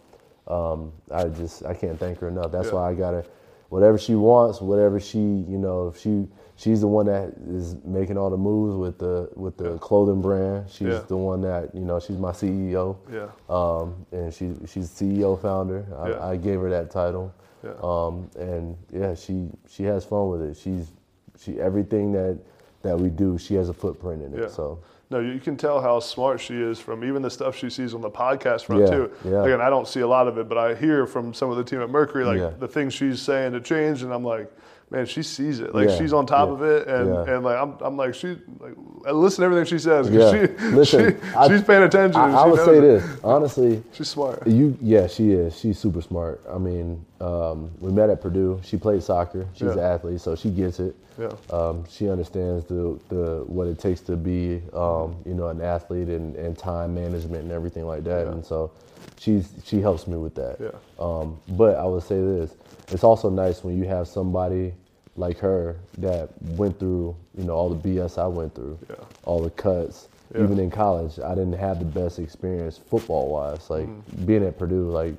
um, I just I can't thank her enough. That's Yeah. why I gotta whatever she wants, whatever she you know if she she's the one that is making all the moves with the with the Yeah. clothing brand. She's the one that you know she's my CEO. Yeah. Um, and she she's CEO founder. I, Yeah. I gave her that title. Yeah. Um, and yeah, she she has fun with it. She's she everything that that we do, she has a footprint in it. Yeah. So No, you can tell how smart she is from even the stuff she sees on the podcast front Yeah, too. yeah. Again, I don't see a lot of it, but I hear from some of the team at Mercury like Yeah. the things she's saying to change, and I'm like, man, she sees it. Like Yeah, she's on top yeah, of it, and, yeah. and like I'm, I'm like she like I listen to everything she says. yeah, She, [LAUGHS] listen, she- I- she's paying attention. I, I would say it. this honestly. [LAUGHS] She's smart. You, yeah, she is. She's super smart. I mean, um, we met at Purdue. She played soccer. She's an athlete, so she gets it. Yeah. Um, she understands the, the what it takes to be, um, you know, an athlete and, and time management and everything like that. Yeah. And so, she's she helps me with that. Yeah. Um, but I would say this: it's also nice when you have somebody like her that went through, you know, all the BS I went through, Yeah. all the cuts. Yeah. Even in college, I didn't have the best experience football wise. Like Mm-hmm. being at Purdue, like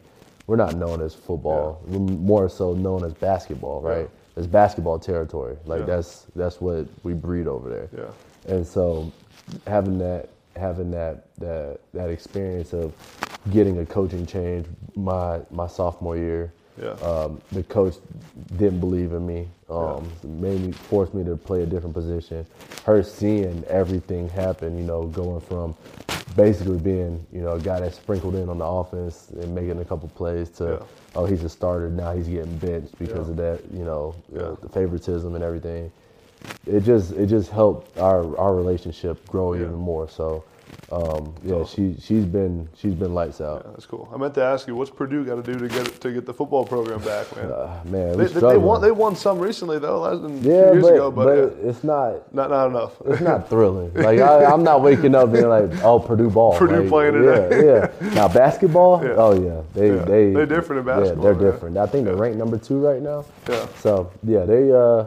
we're not known as football. We're more so known as basketball, right? It's basketball territory. Like Yeah. that's that's what we breed over there. Yeah. And so having that having that that that experience of getting a coaching change my my sophomore year. Yeah. Um, the coach didn't believe in me. Um, made me forced me to play a different position. Her seeing everything happen, you know, going from basically being, you know, a guy that sprinkled in on the offense and making a couple plays to, Yeah. oh, he's a starter now. He's getting benched because Yeah. of that, you know, Yeah. the favoritism and everything it just it just helped our our relationship grow Yeah. even more. So um, yeah, she she's been she's been lights out. Yeah, that's cool. I meant to ask you, what's Purdue got to do to get to get the football program back, man? Uh, man, they, they, they won. They won some recently though, a few yeah, years but, ago, but, but yeah, it's not not not enough. it's not [LAUGHS] thrilling. Like I, I'm not waking up being like, oh, Purdue ball. Purdue like, playing yeah, today. yeah. [LAUGHS] Now basketball, Yeah. oh yeah, they Yeah. they They're different in Yeah, basketball, they're yeah. different. I think they're ranked number two right now. Yeah. So yeah, they. Uh,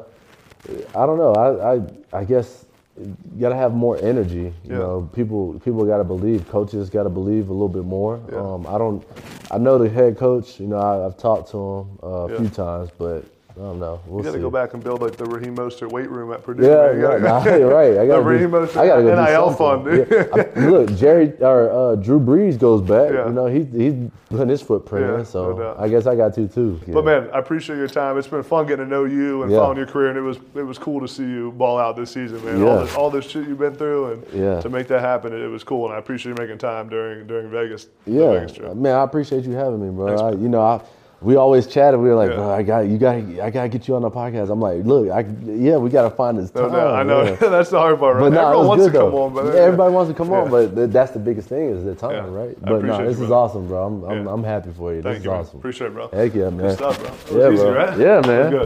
I don't know. I I, I guess you gotta have more energy. You Yeah. know, people people gotta believe. Coaches gotta believe a little bit more. Yeah. Um, I don't. I know the head coach. You know, I, I've talked to him uh, a Yeah. few times, but I don't know. We'll You got to go back and build like the Raheem Mostert weight room at Purdue. Yeah. You gotta- nah, [LAUGHS] you're right. I [LAUGHS] gotta, Raheem do, Mostert I gotta go NIL fund, dude. Yeah. I- look, Jerry or uh, Drew Brees goes back. Yeah. You know, he's he's putting his footprint Yeah, in. So no. I guess I got to too. Yeah. But man, I appreciate your time. It's been fun getting to know you and following your career, and it was it was cool to see you ball out this season, man. All this all this shit you've been through, and Yeah. to make that happen, it, it was cool. And I appreciate you making time during during Vegas. the Yeah, Vegas man, I appreciate you having me, bro. Thanks, I, you know, I, we always chatted. We were like, Yeah. bro, I got you, got, I got to get you on the podcast. I'm like, look, I, yeah, we got to find this No time. doubt. I know yeah. [LAUGHS] that's the hard part. Right? But no, Everyone wants good to come though. on, but Yeah, everybody wants to come on, but th- that's the biggest thing is the time, right? But no, this you, is awesome, bro. I'm, I'm. I'm happy for you. Thank this you. is man. awesome. Appreciate it, bro. Heck yeah, man. Good stuff, bro. Yeah, easy, bro. right? Yeah, man.